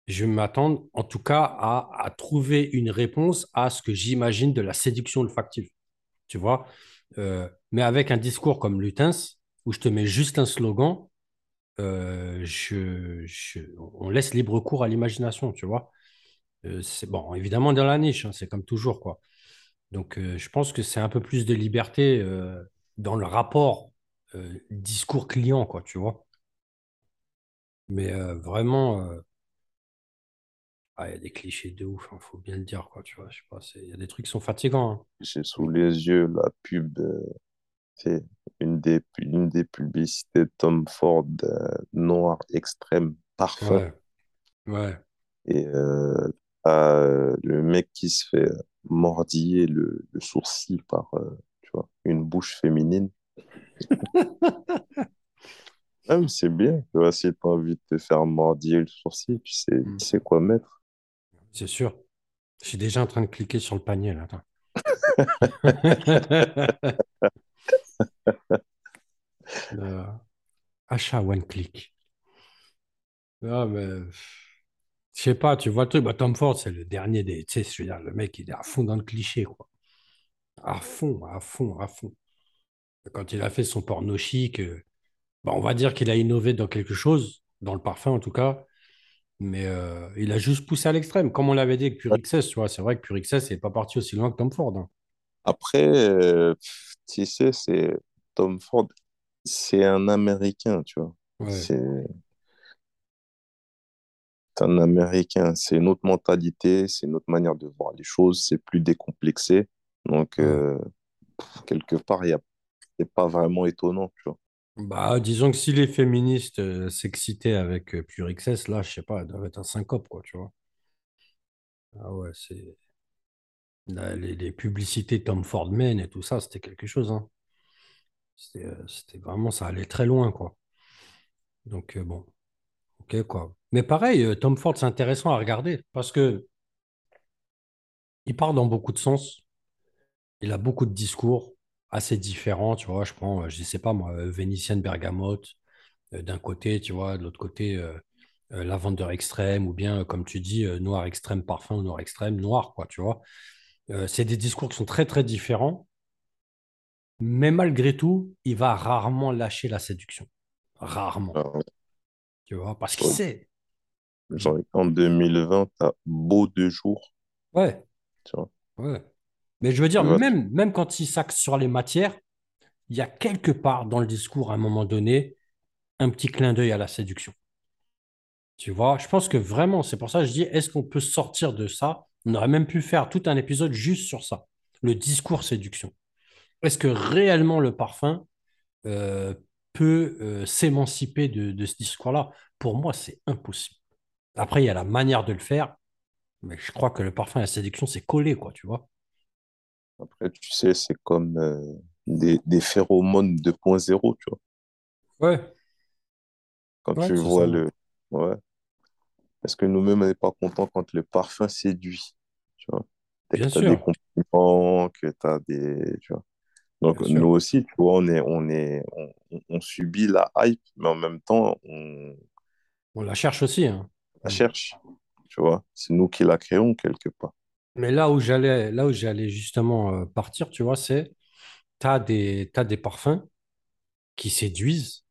S1: Je vais m'attendre, en tout cas, à, à trouver une réponse à ce que j'imagine de la séduction olfactive, tu vois. Mais avec un discours comme Lutens, où je te mets juste un slogan, je, je- on laisse libre cours à l'imagination, tu vois. C'est bon, évidemment dans la niche, hein, c'est comme toujours, quoi. Donc, euh, je pense que c'est un peu plus de liberté euh, dans le rapport euh, discours client, quoi, tu vois. Mais vraiment, ah, il y a des clichés de ouf, il faut bien le dire, quoi, tu vois. Je sais pas, il y a des trucs qui sont fatigants. hein.
S2: J'ai sous les yeux la pub, c'est une des, une des publicités de Tom Ford, noir extrême, parfum.
S1: Ouais, ouais.
S2: Et le mec qui se fait mordiller le, le sourcil par, euh, tu vois, une bouche féminine. Ah, c'est bien, tu vois, si tu as envie de te faire mordiller le sourcil, tu sais,
S1: Mm.
S2: tu sais quoi mettre.
S1: C'est sûr. Je suis déjà en train de cliquer sur le panier, là. Attends. Euh, achat one click. Ah, mais je sais pas, tu vois le truc. Bah, Tom Ford, c'est le dernier des. Tu sais, je veux dire, le mec, il est à fond dans le cliché, quoi. À fond, à fond, à fond. Quand il a fait son porno chic, euh, bah, on va dire qu'il a innové dans quelque chose, dans le parfum en tout cas, mais euh, il a juste poussé à l'extrême. Comme on l'avait dit avec Pure XS, tu vois, c'est vrai que Pure XS n'est pas parti aussi loin que Tom Ford. hein.
S2: Après, euh, tu sais, c'est Tom Ford, c'est un Américain, tu vois.
S1: Ouais,
S2: C'est c'est un Américain, c'est une autre mentalité, c'est une autre manière de voir les choses, c'est plus décomplexé. Donc,
S1: Ouais.
S2: euh, quelque part, il c'est pas vraiment étonnant, tu vois.
S1: Bah, disons que si les féministes euh, s'excitaient avec euh, Pure XS, là, je sais pas, elles doivent être un syncope, quoi, tu vois. Ah ouais, c'est... les, les publicités Tom Ford Men et tout ça, c'était quelque chose, hein. C'était euh, c'était vraiment, ça allait très loin, quoi. Donc, bon, Mais pareil, euh, Tom Ford, c'est intéressant à regarder parce que il part dans beaucoup de sens. Il a beaucoup de discours assez différents, tu vois. Je prends, euh, je sais pas moi, euh, Vénitienne Bergamote d'un côté, tu vois, de l'autre côté, euh, euh, Lavender extrême ou bien, comme tu dis, Noir extrême parfum ou Noir extrême noir, quoi, tu vois. C'est des discours qui sont très, très différents, mais malgré tout, il va rarement lâcher la séduction. Rarement,
S2: Alors,
S1: tu vois, parce qu'il sait.
S2: genre, en 2020, t'as Beau de jour,
S1: Ouais,
S2: tu vois.
S1: ouais. Mais je veux dire, même, même quand il s'axe sur les matières, il y a quelque part dans le discours, à un moment donné, un petit clin d'œil à la séduction. Tu vois, je pense que vraiment, c'est pour ça que je dis, est-ce qu'on peut sortir de ça? On aurait même pu faire tout un épisode juste sur ça, le discours séduction. Est-ce que réellement le parfum euh, peut euh, s'émanciper de, de ce discours-là? Pour moi, c'est impossible. Après, il y a la manière de le faire, mais je crois que le parfum et la séduction, c'est collé, quoi, tu vois.
S2: après, tu sais, c'est comme euh, des, des phéromones 2.0, tu vois.
S1: Ouais,
S2: Quand
S1: ouais,
S2: tu
S1: ça.
S2: vois le... Ouais. Est-ce que nous-mêmes, on n'est pas contents quand le parfum séduit, tu vois? Dès que tu as des compliments, que tu as des... Tu vois? Donc, nous aussi, tu vois, on est, on est, on, subit la hype, mais en même temps, on
S1: On la cherche aussi, hein.
S2: la cherche, tu vois. C'est nous qui la créons quelque part.
S1: Mais là où j'allais, là où j'allais justement euh, partir, tu vois, c'est, t'as des, t'as des parfums qui séduisent,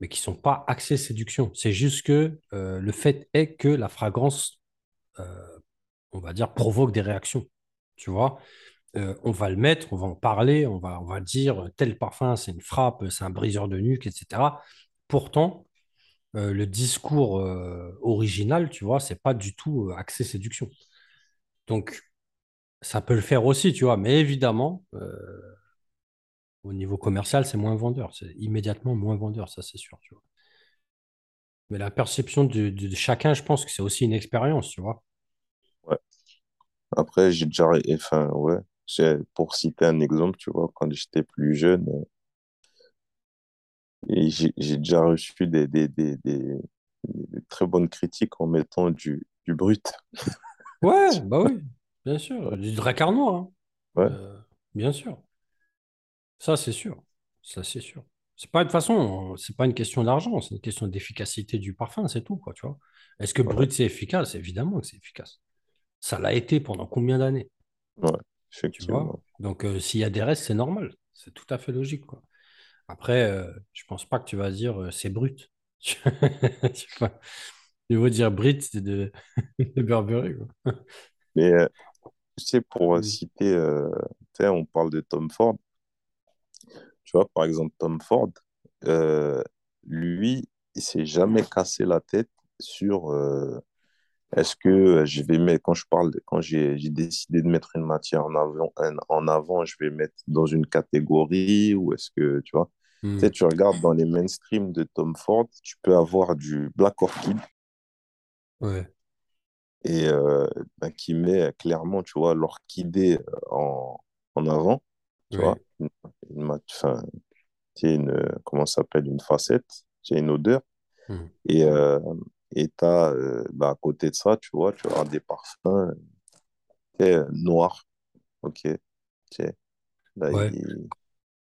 S1: mais qui sont pas axés séduction. C'est juste que euh, le fait est que la fragrance, euh, on va dire, provoque des réactions. Tu vois, On va le mettre, on va en parler, on va, dire tel parfum, c'est une frappe, c'est un briseur de nuque, etc. Pourtant, le discours original, tu vois, c'est pas du tout axé séduction. Donc, ça peut le faire aussi, tu vois, mais évidemment, au niveau commercial, c'est moins vendeur. C'est immédiatement moins vendeur, ça, c'est sûr. Mais la perception de, chacun, je pense que c'est aussi une expérience, tu vois.
S2: Ouais. Après, j'ai déjà, enfin, ouais, pour citer un exemple, tu vois, quand j'étais plus jeune, euh, et j'ai déjà reçu des, des, des, des, des très bonnes critiques en mettant du, du brut.
S1: Ouais, bah oui, bien sûr. Du Dracarno, hein.
S2: Ouais,
S1: Euh, bien sûr. Ça, c'est sûr. Ça, c'est sûr. C'est pas de façon, c'est pas une question d'argent, c'est une question d'efficacité du parfum, c'est tout, quoi, tu vois. Est-ce que
S2: ouais,
S1: brut, c'est efficace? Évidemment que c'est efficace. Ça l'a été pendant combien d'années,
S2: ouais,
S1: tu vois? Donc, euh, s'il y a des restes, c'est normal. C'est tout à fait logique, quoi. Après, euh, je pense pas que tu vas dire euh, c'est brut. Tu vas dire brut, c'est de, de Burberry, quoi.
S2: Mais, euh, tu sais, pour citer, on parle de Tom Ford. Tu vois, par exemple, Tom Ford, lui, il s'est jamais cassé la tête sur est-ce que euh, je vais mettre, quand je parle, quand j'ai décidé de mettre une matière en avant, en avant, je vais mettre dans une catégorie ou est-ce que, tu vois, tu sais,
S1: Mm.
S2: tu regardes dans les mainstream de Tom Ford, tu peux avoir du Black Orchid
S1: Ouais,
S2: et euh, ben, qui met clairement, tu vois, l'orchidée euh, en, en avant, tu vois, une, une, est une, comment ça s'appelle, une facette, a une odeur.
S1: Mm.
S2: Et euh, et t'as, euh, bah, à côté de ça, tu vois, tu as des parfums tu euh, noirs, ok. Tu là,
S1: Ouais.
S2: il...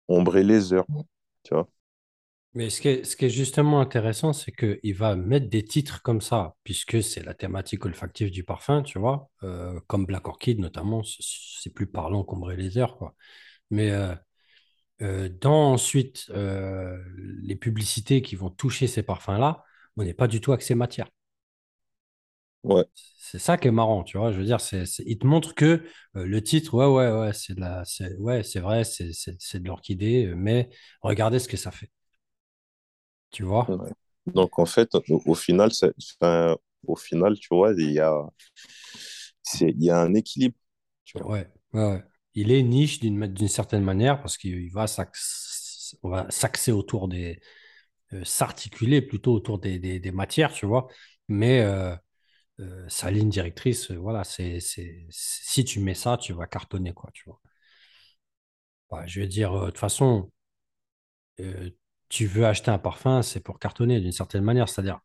S2: ombre et laser, tu vois.
S1: Mais ce qui est, ce qui est justement intéressant, c'est qu'il va mettre des titres comme ça, puisque c'est la thématique olfactive du parfum, tu vois, euh, comme Black Orchid notamment, c'est plus parlant qu'Ombre et les Heures, quoi. Mais euh, euh, dans ensuite les publicités qui vont toucher ces parfums-là, on n'est pas du tout axé matière.
S2: Ouais,
S1: C'est ça qui est marrant, tu vois. Je veux dire, c'est, il te montre que euh, le titre, ouais, ouais, ouais, c'est de la, c'est, ouais, c'est vrai, c'est, de l'orchidée, mais regardez ce que ça fait, tu vois?
S2: ouais. Donc, en fait, au, au final, c'est, enfin, au final, tu vois, il y a, il y a un équilibre, tu vois.
S1: Ouais, ouais, ouais. Il est niche d'une d'une certaine manière parce qu'il va s'ax- on va s'axer autour des, s'articuler plutôt autour des, matières, tu vois. Mais euh, euh, sa ligne directrice, euh, voilà, c'est, si tu mets ça, tu vas cartonner, quoi, tu vois. Ouais, je veux dire, euh, de toute façon, euh, tu veux acheter un parfum, c'est pour cartonner d'une certaine manière. C'est-à-dire,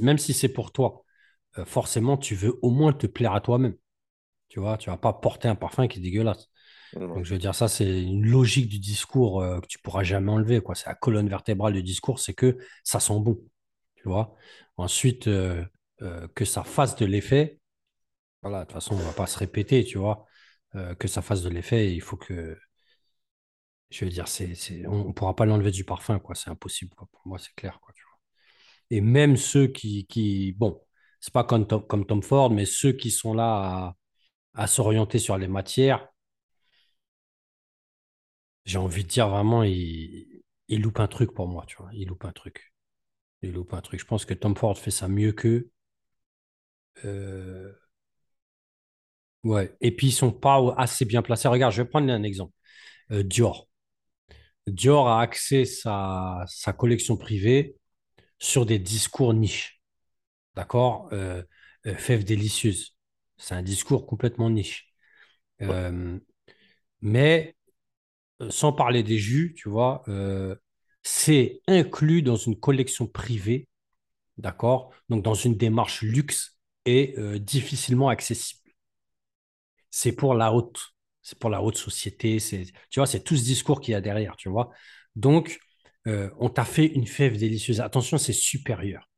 S1: même si c'est pour toi, euh, forcément, tu veux au moins te plaire à toi-même. Tu vois, tu vas pas porter un parfum qui est dégueulasse. Donc, je veux dire, ça, c'est une logique du discours euh, que tu pourras jamais enlever, quoi. C'est la colonne vertébrale du discours, c'est que ça sent bon. Tu vois. Ensuite, euh, euh, que ça fasse de l'effet, voilà, de toute façon, on va pas se répéter, tu vois. Que ça fasse de l'effet, il faut que, je veux dire, c'est, c'est, on ne pourra pas l'enlever du parfum, quoi. C'est impossible. Pour moi, c'est clair, quoi. Et même ceux qui, qui bon, c'est pas comme Tom, comme Tom Ford, mais ceux qui sont là à, à s'orienter sur les matières, j'ai envie de dire vraiment, ils loupent un truc pour moi, tu vois. Ils loupent un truc. Ils loupent un truc. Je pense que Tom Ford fait ça mieux qu'eux. Euh, ouais. Et puis, ils sont pas assez bien placés. Regarde, je vais prendre un exemple. Euh, Dior. Dior a axé sa, sa collection privée sur des discours niches. D'accord? Euh, euh, Fève délicieuse. C'est un discours complètement niche. Mais sans parler des jus, tu vois, euh, c'est inclus dans une collection privée, d'accord? Donc dans une démarche luxe et euh, difficilement accessible. C'est pour la haute, c'est pour la haute société, c'est, tu vois, c'est tout ce discours qu'il y a derrière, tu vois? Donc, euh, on t'a fait une fève délicieuse. Attention, c'est supérieur.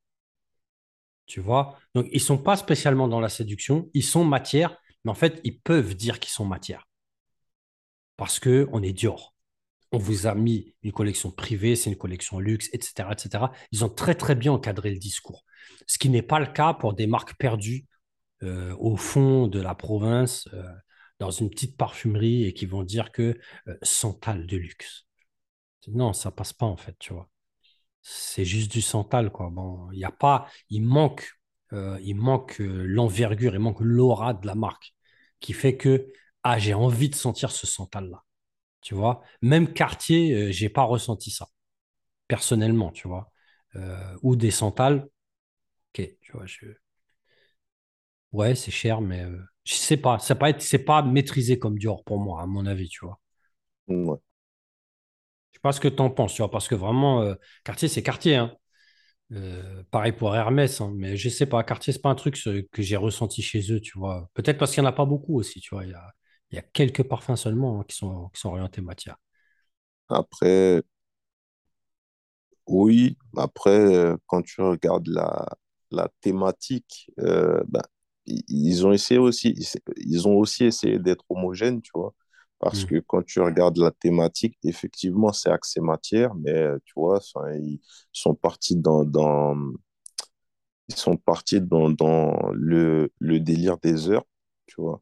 S1: Tu vois? Donc, ils sont pas spécialement dans la séduction, ils sont matière, mais en fait, ils peuvent dire qu'ils sont matière parce que on est Dior. On vous a mis une collection privée, c'est une collection luxe, etc., etc. Ils ont très, très bien encadré le discours. Ce qui n'est pas le cas pour des marques perdues euh, au fond de la province, euh, dans une petite parfumerie et qui vont dire que euh, Santal de luxe. Non, ça passe pas en fait, tu vois c'est juste du Santal, quoi. Bon, il a pas, il manque, euh, il manque l'envergure, il manque l'aura de la marque qui fait que, ah, j'ai envie de sentir ce Santal-là. Tu vois, même Cartier, euh, j'ai pas ressenti ça, personnellement, tu vois. Euh, ou des Santal, ok, tu vois, je... ouais, c'est cher, mais euh, je sais pas, c'est pas, c'est pas maîtrisé comme Dior pour moi, à mon avis, tu vois.
S2: Ouais.
S1: Je sais pas ce que tu en penses, tu vois, parce que vraiment, euh, Cartier, c'est Cartier, hein. Euh, pareil pour Hermès, hein, mais je sais pas, Cartier, c'est pas un truc ce- que j'ai ressenti chez eux, tu vois. Peut-être parce qu'il n'y en a pas beaucoup aussi, tu vois. Il y a, il y a quelques parfums seulement hein, qui sont, qui sont orientés matière.
S2: Après, oui, après, euh, quand tu regardes la, la thématique, euh, ben, ils ont essayé aussi, ils ont aussi essayé d'être homogènes, tu vois. Parce
S1: Hmm.
S2: que quand tu regardes la thématique, effectivement, c'est axé matière, mais euh, tu vois, ils sont partis dans, dans, ils sont partis dans, dans le, le délire des heures, tu vois.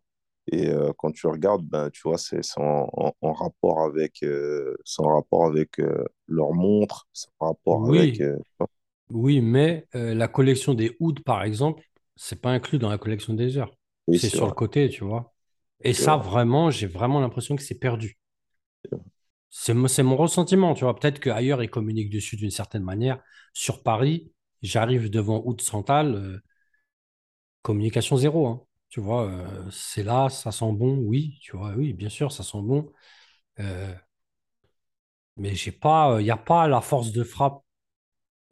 S2: Et euh, quand tu regardes, ben, tu vois, c'est en, en, en rapport avec, euh, en rapport avec euh, leur montre, c'est en rapport avec...
S1: Oui,
S2: euh,
S1: oui, mais la collection des Oud, par exemple, c'est pas inclus dans la collection des heures.
S2: oui,
S1: C'est sur le côté, tu vois. Et ça,
S2: vrai.
S1: vraiment, j'ai vraiment l'impression que c'est perdu. C'est mo- c'est mon ressentiment, tu vois. Peut-être qu'ailleurs, ils communiquent dessus d'une certaine manière. Sur Paris, j'arrive devant Central. euh, Communication zéro, hein. Tu vois, euh, c'est là, ça sent bon, oui, tu vois, oui, bien sûr, ça sent bon. Euh, mais j'ai pas, il n'y a pas la force de frappe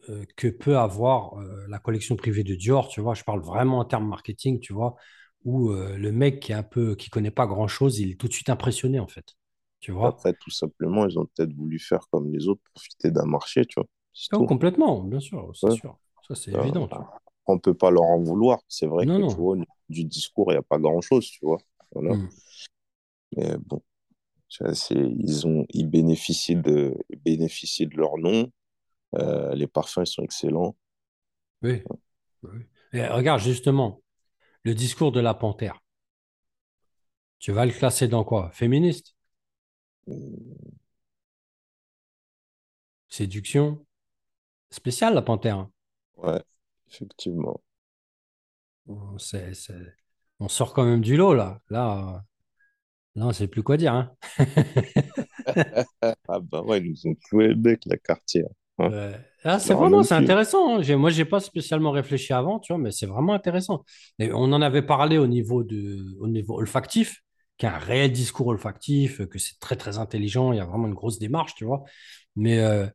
S1: euh, que peut avoir euh, la collection privée de Dior, tu vois. Je parle vraiment en termes marketing, tu vois, où euh, le mec qui est un peu, qui connaît pas grand-chose, il est tout de suite impressionné, en fait. Tu vois?
S2: Après, tout simplement, ils ont peut-être voulu faire comme les autres, profiter d'un marché, tu vois.
S1: Oh, complètement, bien sûr, c'est
S2: Ouais.
S1: sûr. Ça, c'est
S2: Euh,
S1: évident, tu vois.
S2: On peut pas leur en vouloir. C'est vrai
S1: Non,
S2: que, tu vois, du discours, il n'y a pas grand-chose, tu vois. Voilà.
S1: Hmm.
S2: Mais bon, ils ont, ils bénéficient de, ils bénéficient de leur nom. Euh, les parfums, ils sont excellents.
S1: Oui, oui. Et regarde, justement, le discours de la panthère. Tu vas le classer dans quoi? Féministe? Séduction? Spécial, la panthère. hein.
S2: Ouais, effectivement.
S1: On, c'est- c'est- on sort quand même du lot, là. Là, euh, là on ne sait plus quoi dire. hein.
S2: Ah bah ouais, ils nous ont cloué le bec, la quartier. Hein.
S1: Ah, c'est vraiment, c'est intéressant. hein. J'ai- Moi, j'ai pas spécialement réfléchi avant, tu vois, mais c'est vraiment intéressant. Et on en avait parlé au niveau de, au niveau olfactif, qui a un réel discours olfactif, que c'est très, très intelligent. Il y a vraiment une grosse démarche, tu vois. Mais euh,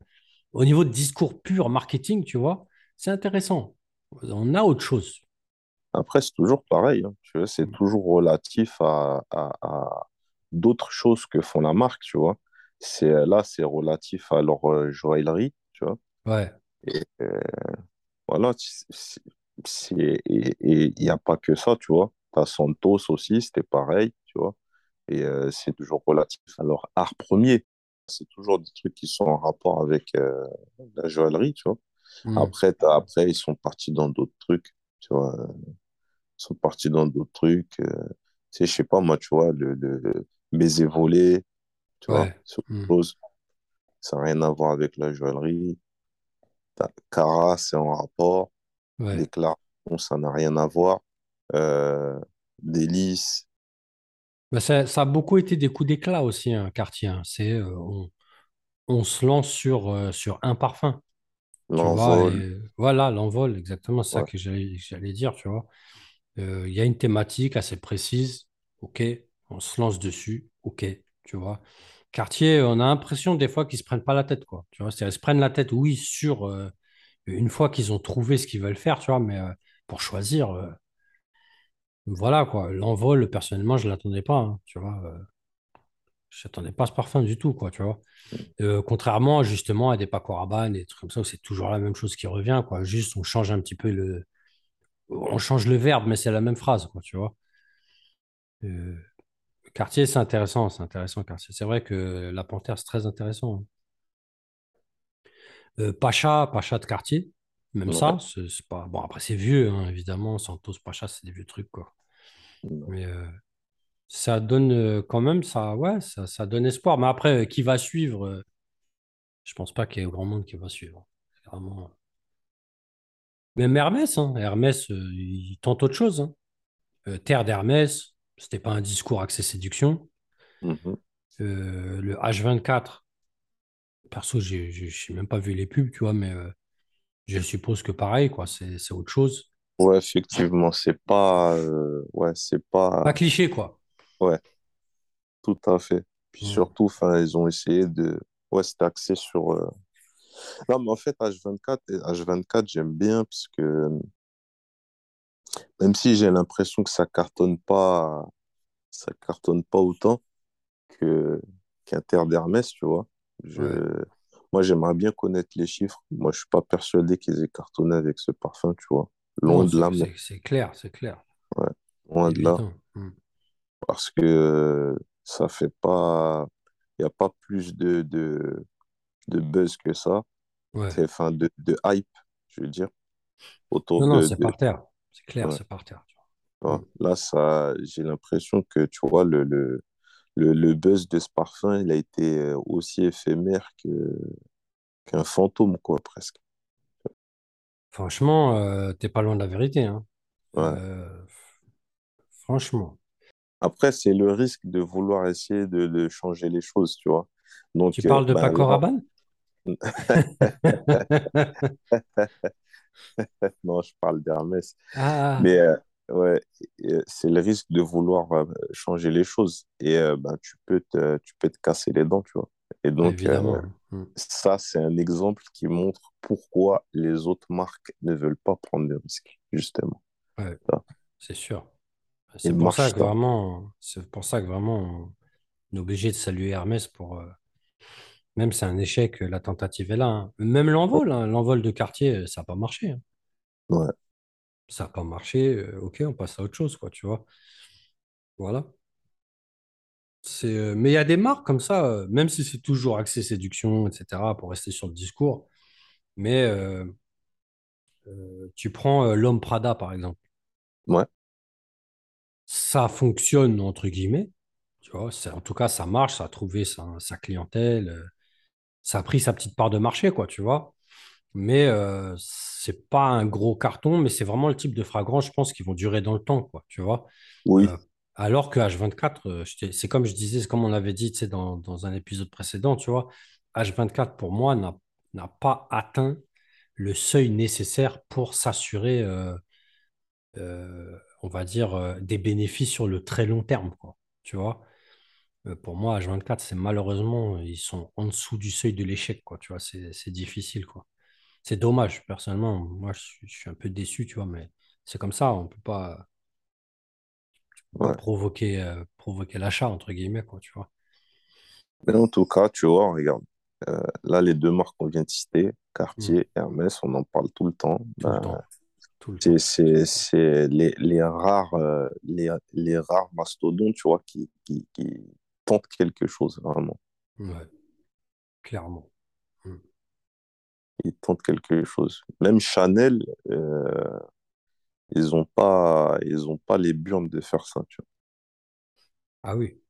S1: au niveau de discours pur marketing, tu vois, c'est intéressant. On a autre chose.
S2: Après, c'est toujours pareil. hein. Tu vois, c'est toujours relatif à, à, à d'autres choses que font la marque, tu vois. C'est, là, c'est relatif à leur euh, joaillerie, tu vois.
S1: Ouais,
S2: Et euh, voilà, c'est- c'est- c'est- et et il n'y a pas que ça, tu vois. T'as Santos aussi, c'était pareil, tu vois. Et euh, c'est toujours relatif à leur art premier. C'est toujours des trucs qui sont en rapport avec euh, la joaillerie, tu vois.
S1: Hmm.
S2: Après, après, ils sont partis dans d'autres trucs, tu vois. Ils sont partis dans d'autres trucs. euh, tu sais, je sais pas, moi, tu vois, le, le baiser volé, tu vois,
S1: ouais,
S2: c'est autre
S1: Hmm.
S2: chose. Ça n'a rien à voir avec la joaillerie. Cara, c'est en rapport.
S1: ouais.
S2: Déclaration, ça n'a rien à voir. Euh, Délice,
S1: Bah, ça, ça a beaucoup été des coups d'éclat aussi, un quartier. hein. C'est, euh, on, on se lance sur, euh, sur un parfum.
S2: L'envol,
S1: et voilà, l'envol, exactement c'est ça
S2: ouais,
S1: que j'allais dire, tu vois. Euh, Il y a une thématique assez précise, ok, on se lance dessus, ok, tu vois. Cartier, on a l'impression des fois qu'ils se prennent pas la tête, quoi. Tu vois, c'est-à-dire, ils se prennent la tête, oui, sur euh, une fois qu'ils ont trouvé ce qu'ils veulent faire, tu vois, mais euh, pour choisir, euh, voilà, quoi. L'envol, personnellement, je l'attendais pas, hein, tu vois. Je n'attendais pas ce parfum du tout, quoi, tu vois. Euh, contrairement, justement, à des Paco Rabanne et des trucs comme ça, c'est toujours la même chose qui revient, quoi. Juste, on change un petit peu le, on change le verbe, mais c'est la même phrase, quoi, tu vois. Euh, Cartier, c'est intéressant, c'est intéressant, Cartier. C'est vrai que la Panthère, c'est très intéressant. hein. Euh, Pacha, Pacha de Cartier, même
S2: ouais.
S1: ça, c'est c'est pas. Bon, après, c'est vieux, hein, évidemment. Santos, Pacha, c'est des vieux trucs, quoi. Mais euh, ça donne euh, quand même, ça, ouais, ça, ça donne espoir. Mais après, euh, qui va suivre euh, Je pense pas qu'il y ait grand monde qui va suivre. Vraiment... Même Hermès, hein. Hermès, euh, il tente autre chose. hein. Euh, Terre d'Hermès, c'était pas un discours axé séduction. Euh, le H24, perso, j'ai- j'ai même pas vu les pubs, tu vois, mais je suppose que pareil, quoi, c'est c'est autre chose.
S2: Ouais, effectivement, c'est pas, ouais, c'est pas,
S1: Pas cliché, quoi.
S2: Ouais, tout à fait. Puis
S1: Mm.
S2: surtout, enfin, ils ont essayé de, ouais, c'est axé sur, euh, non, mais en fait, H24, et H24, j'aime bien parce que même si j'ai l'impression que ça cartonne pas, ça cartonne pas autant que qu'Inter d'Hermès, tu vois. Je,
S1: Ouais.
S2: moi, j'aimerais bien connaître les chiffres. Moi, je suis pas persuadé qu'ils aient cartonné avec ce parfum, tu vois. Loin
S1: Non,
S2: de là,
S1: c'est
S2: mais
S1: c'est- c'est clair, c'est clair.
S2: ouais, loin de là.
S1: Évident. Mm.
S2: Parce que ça fait pas, il n'y a pas plus de, de, de buzz que ça,
S1: Ouais.
S2: C'est- enfin de, de hype, je veux dire, autour
S1: Non, non, c'est par terre. C'est clair,
S2: ouais,
S1: c'est par terre. Mm.
S2: Là, ça, j'ai l'impression que tu vois le, le, le, le buzz de ce parfum, il a été euh, aussi éphémère que qu'un fantôme, quoi, presque.
S1: Franchement, euh, t'es pas loin de la vérité, hein.
S2: Ouais.
S1: Euh, franchement.
S2: Après, c'est le risque de vouloir essayer de, de changer les choses, tu vois.
S1: Tu
S2: Donc, euh,
S1: parles de
S2: ben
S1: Paco Rabanne?
S2: non, je parle d'Hermès.
S1: Ah,
S2: Mais euh, ouais, euh, c'est le risque de vouloir changer les choses. Et euh, ben, tu peux te, tu peux te casser les dents, tu vois. Et donc.
S1: Mm.
S2: ça, c'est un exemple qui montre pourquoi les autres marques ne veulent pas prendre de risques, justement.
S1: Ouais, c'est sûr. C'est
S2: Ils
S1: pour ça que vraiment, c'est pour ça que vraiment, on est obligé de saluer Hermès pour, euh, même c'est un échec, euh, la tentative est là. hein. Même l'envol, hein, l'envol de quartier, euh, ça n'a pas marché. hein.
S2: Ouais,
S1: Ça n'a pas marché, euh, ok, on passe à autre chose, quoi, tu vois. Voilà. C'est, euh, mais il y a des marques comme ça, euh, même si c'est toujours axé séduction, etc., pour rester sur le discours. Mais tu prends l'homme Prada, par exemple.
S2: ouais,
S1: Ça fonctionne, entre guillemets. Tu vois, c'est- en tout cas, ça marche, ça a trouvé sa, sa clientèle, euh, ça a pris sa petite part de marché, quoi, tu vois. Mais euh, c'est pas un gros carton, mais c'est vraiment le type de fragrance, je pense, qui vont durer dans le temps, quoi, tu vois.
S2: Oui,
S1: Euh, alors que H24, euh, je t'ai- c'est comme je disais, c'est comme on avait dit, tu sais, dans, dans un épisode précédent, tu vois, H24, pour moi, n'a, n'a pas atteint le seuil nécessaire pour s'assurer, euh, euh, on va dire, euh, des bénéfices sur le très long terme, quoi, tu vois. Euh, pour moi, H24, c'est malheureusement, ils sont en dessous du seuil de l'échec, quoi, tu vois, c'est c'est difficile, quoi. C'est dommage, personnellement. Moi, je suis, je suis un peu déçu, tu vois, mais c'est comme ça. On peut pas, peut pas
S2: ouais.
S1: provoquer, euh, provoquer l'achat, entre guillemets, quoi, tu vois.
S2: Mais en tout cas, tu vois, regarde, là, les deux marques qu'on vient de citer,
S1: Mm.
S2: Cartier, Hermès, on en parle tout le temps.
S1: Tout
S2: Ben,
S1: le temps.
S2: C'est- c'est les, les rares, euh, les, les rares mastodontes, tu vois, qui, qui, qui tentent quelque chose, vraiment.
S1: Ouais, clairement. Mm.
S2: Ils tentent quelque chose. Même Chanel, euh, ils ont pas, ils ont pas les burnes de faire ça, tu
S1: Ah oui.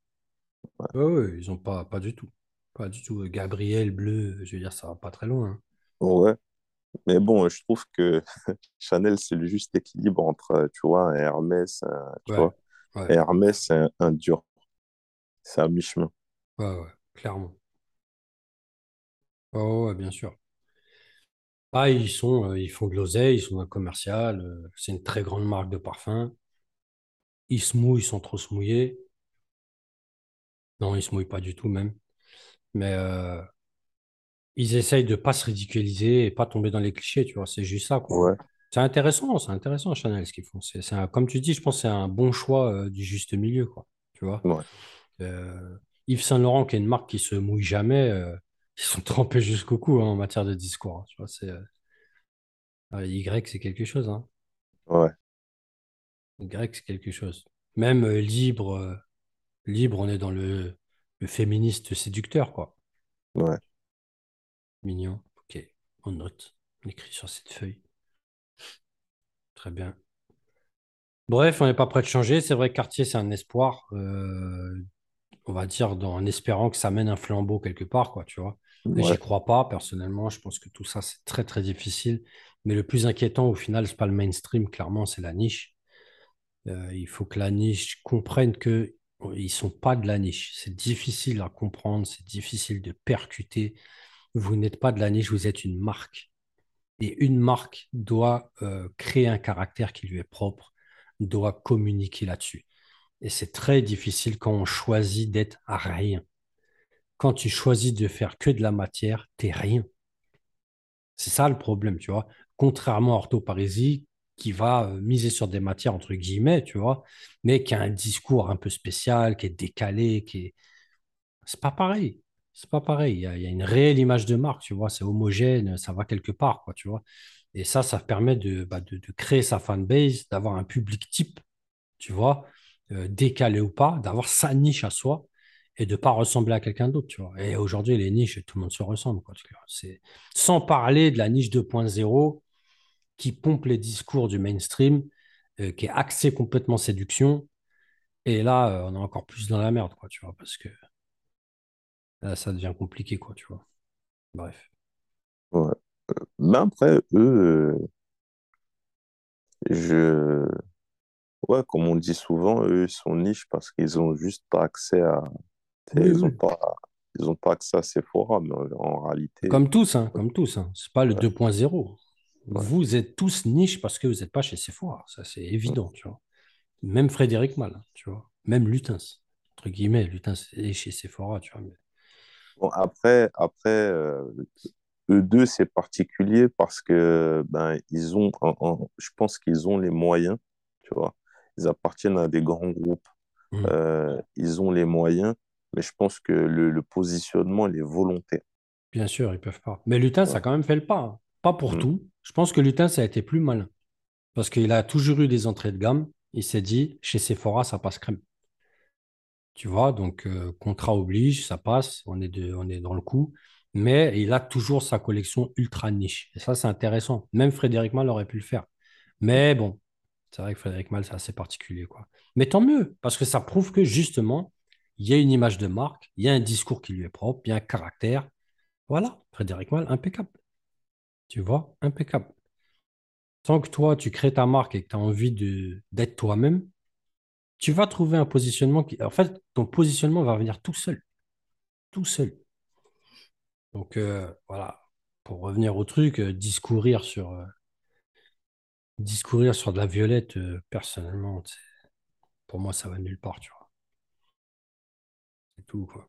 S1: Ouais, ouais, ils ont pas, pas du tout. Pas du tout. Gabriel, bleu, je veux dire, ça va pas très loin. hein.
S2: vois. Ouais. Mais bon, je trouve que Chanel, c'est le juste équilibre entre, euh, tu vois, un Hermès, un- tu
S1: Ouais,
S2: vois.
S1: ouais,
S2: Hermès, c'est un, un dur. C'est à mi-chemin.
S1: ouais, ouais, clairement. Ouais, ouais, ouais, bien sûr. Ah, ils sont, euh, ils font de l'oseille, ils sont un commercial, euh, c'est une très grande marque de parfum. Ils se mouillent sans trop se mouiller. Non, ils se mouillent pas du tout même. Mais euh, ils essayent de pas se ridiculiser et pas tomber dans les clichés, tu vois. C'est juste ça, quoi.
S2: Ouais,
S1: C'est intéressant, c'est intéressant, Chanel, ce qu'ils font. C'est, comme tu dis, je pense que c'est un bon choix euh, du juste milieu, quoi. Tu vois.
S2: ouais,
S1: Euh, Yves Saint Laurent, qui est une marque qui se mouille jamais, euh, ils sont trempés jusqu'au cou hein, en matière de discours. hein. tu vois, c'est Y, c'est quelque chose. Hein.
S2: ouais,
S1: Y, c'est quelque chose. Même libre, libre, on est dans le, le féministe séducteur, quoi.
S2: ouais.
S1: Mignon. Ok, on note. On écrit sur cette feuille. Très bien. Bref, on n'est pas prêt de changer. C'est vrai que Cartier, c'est un espoir. euh, on va dire dans- en espérant que ça mène un flambeau quelque part, quoi, tu vois. Mais j'y
S2: ouais.
S1: crois pas, personnellement. Je pense que tout ça, c'est très, très difficile. Mais le plus inquiétant, au final, c'est pas le mainstream, clairement, c'est la niche. Euh, il faut que la niche comprenne que oh, ils sont pas de la niche. C'est difficile à comprendre, c'est difficile de percuter. Vous n'êtes pas de la niche, vous êtes une marque. Et une marque doit euh, créer un caractère qui lui est propre, doit communiquer là-dessus. Et c'est très difficile quand on choisit d'être à rien. Quand tu choisis de faire que de la matière, t'es rien. C'est ça le problème, tu vois. Contrairement à Ortho Parisi, qui va euh, miser sur des matières, entre guillemets, tu vois, mais qui a un discours un peu spécial, qui est décalé, qui est... C'est pas pareil. C'est pas pareil. Il y a, une réelle image de marque, tu vois. C'est homogène, ça va quelque part, quoi, tu vois. Et ça, ça permet de, bah, créer sa fanbase, d'avoir un public type tu vois, euh, décalé ou pas, d'avoir sa niche à soi et de ne pas ressembler à quelqu'un d'autre, tu vois. Et aujourd'hui, les niches, tout le monde se ressemble, quoi. C'est... Sans parler de la niche 2.0 qui pompe les discours du mainstream, euh, qui est axé complètement séduction. Et là, euh, on est encore plus dans la merde, quoi, tu vois, parce que là, ça devient compliqué, quoi, tu vois. Bref.
S2: ouais. Mais après, eux, euh, je... Ouais, comme on dit souvent, eux, ils sont niches parce qu'ils ont juste pas accès à...
S1: Oui,
S2: Ils ont pas... Ils ont pas accès à Sephora, mais en, en réalité...
S1: Comme tous, hein, comme tous. Hein. C'est pas le
S2: Ouais,
S1: 2.0.
S2: ouais.
S1: Vous êtes tous niches parce que vous n'êtes pas chez Sephora. Ça, c'est évident, tu vois. Même Frédéric Mal, tu vois. Même Lutens, entre guillemets, Lutens est chez Sephora, tu vois. mais-
S2: Bon, après, après euh, eux deux, c'est particulier parce que ben, ils ont, je pense qu'ils ont les moyens, tu vois. Ils appartiennent à des grands groupes,
S1: Hmm.
S2: euh, ils ont les moyens, mais je pense que le, le positionnement, il est volontaire.
S1: Bien sûr, ils peuvent pas. Mais Lutens a
S2: Ouais.
S1: quand même fait le pas. hein. Pas pour
S2: Mm.
S1: tout. Je pense que Lutens a été plus malin. Parce qu'il a toujours eu des entrées de gamme. Il s'est dit, chez Sephora, ça passe crème. Tu vois, donc euh, contrat oblige, ça passe, on est, de, on est dans le coup. Mais il a toujours sa collection ultra niche. Et ça, c'est intéressant. Même Frédéric Mal aurait pu le faire. Mais bon, c'est vrai que Frédéric Mal, c'est assez particulier, quoi. Mais tant mieux, parce que ça prouve que justement, il y a une image de marque, il y a un discours qui lui est propre, il y a un caractère. Voilà, Frédéric Mal, impeccable. Tu vois? Impeccable. Tant que toi, tu crées ta marque et que tu as envie d'être toi-même, tu vas trouver un positionnement qui. En fait, ton positionnement va venir tout seul. Tout seul. Donc, euh, voilà. Pour revenir au truc, euh, discourir sur, euh, discourir sur de la violette, personnellement, pour moi, ça va nulle part, tu vois. C'est tout, quoi.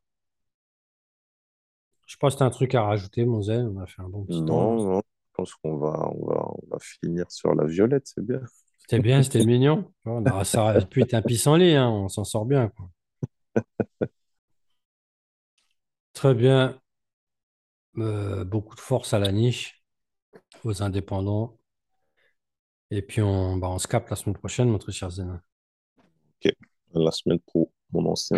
S1: Je pense que tu as un truc à rajouter, mon zen. On a fait un bon petit temps.
S2: Non, non, je pense qu'on va, on va, on va finir sur la violette, c'est bien.
S1: C'était bien, c'était mignon. Bon, bah, ça aurait pu être un pissenlit, hein. On s'en sort bien. Très bien. Euh, beaucoup de force à la niche, aux indépendants. Et puis, on, bah, on se capte la semaine prochaine, mon très cher Zen.
S2: Ok, la semaine pro, mon ancien.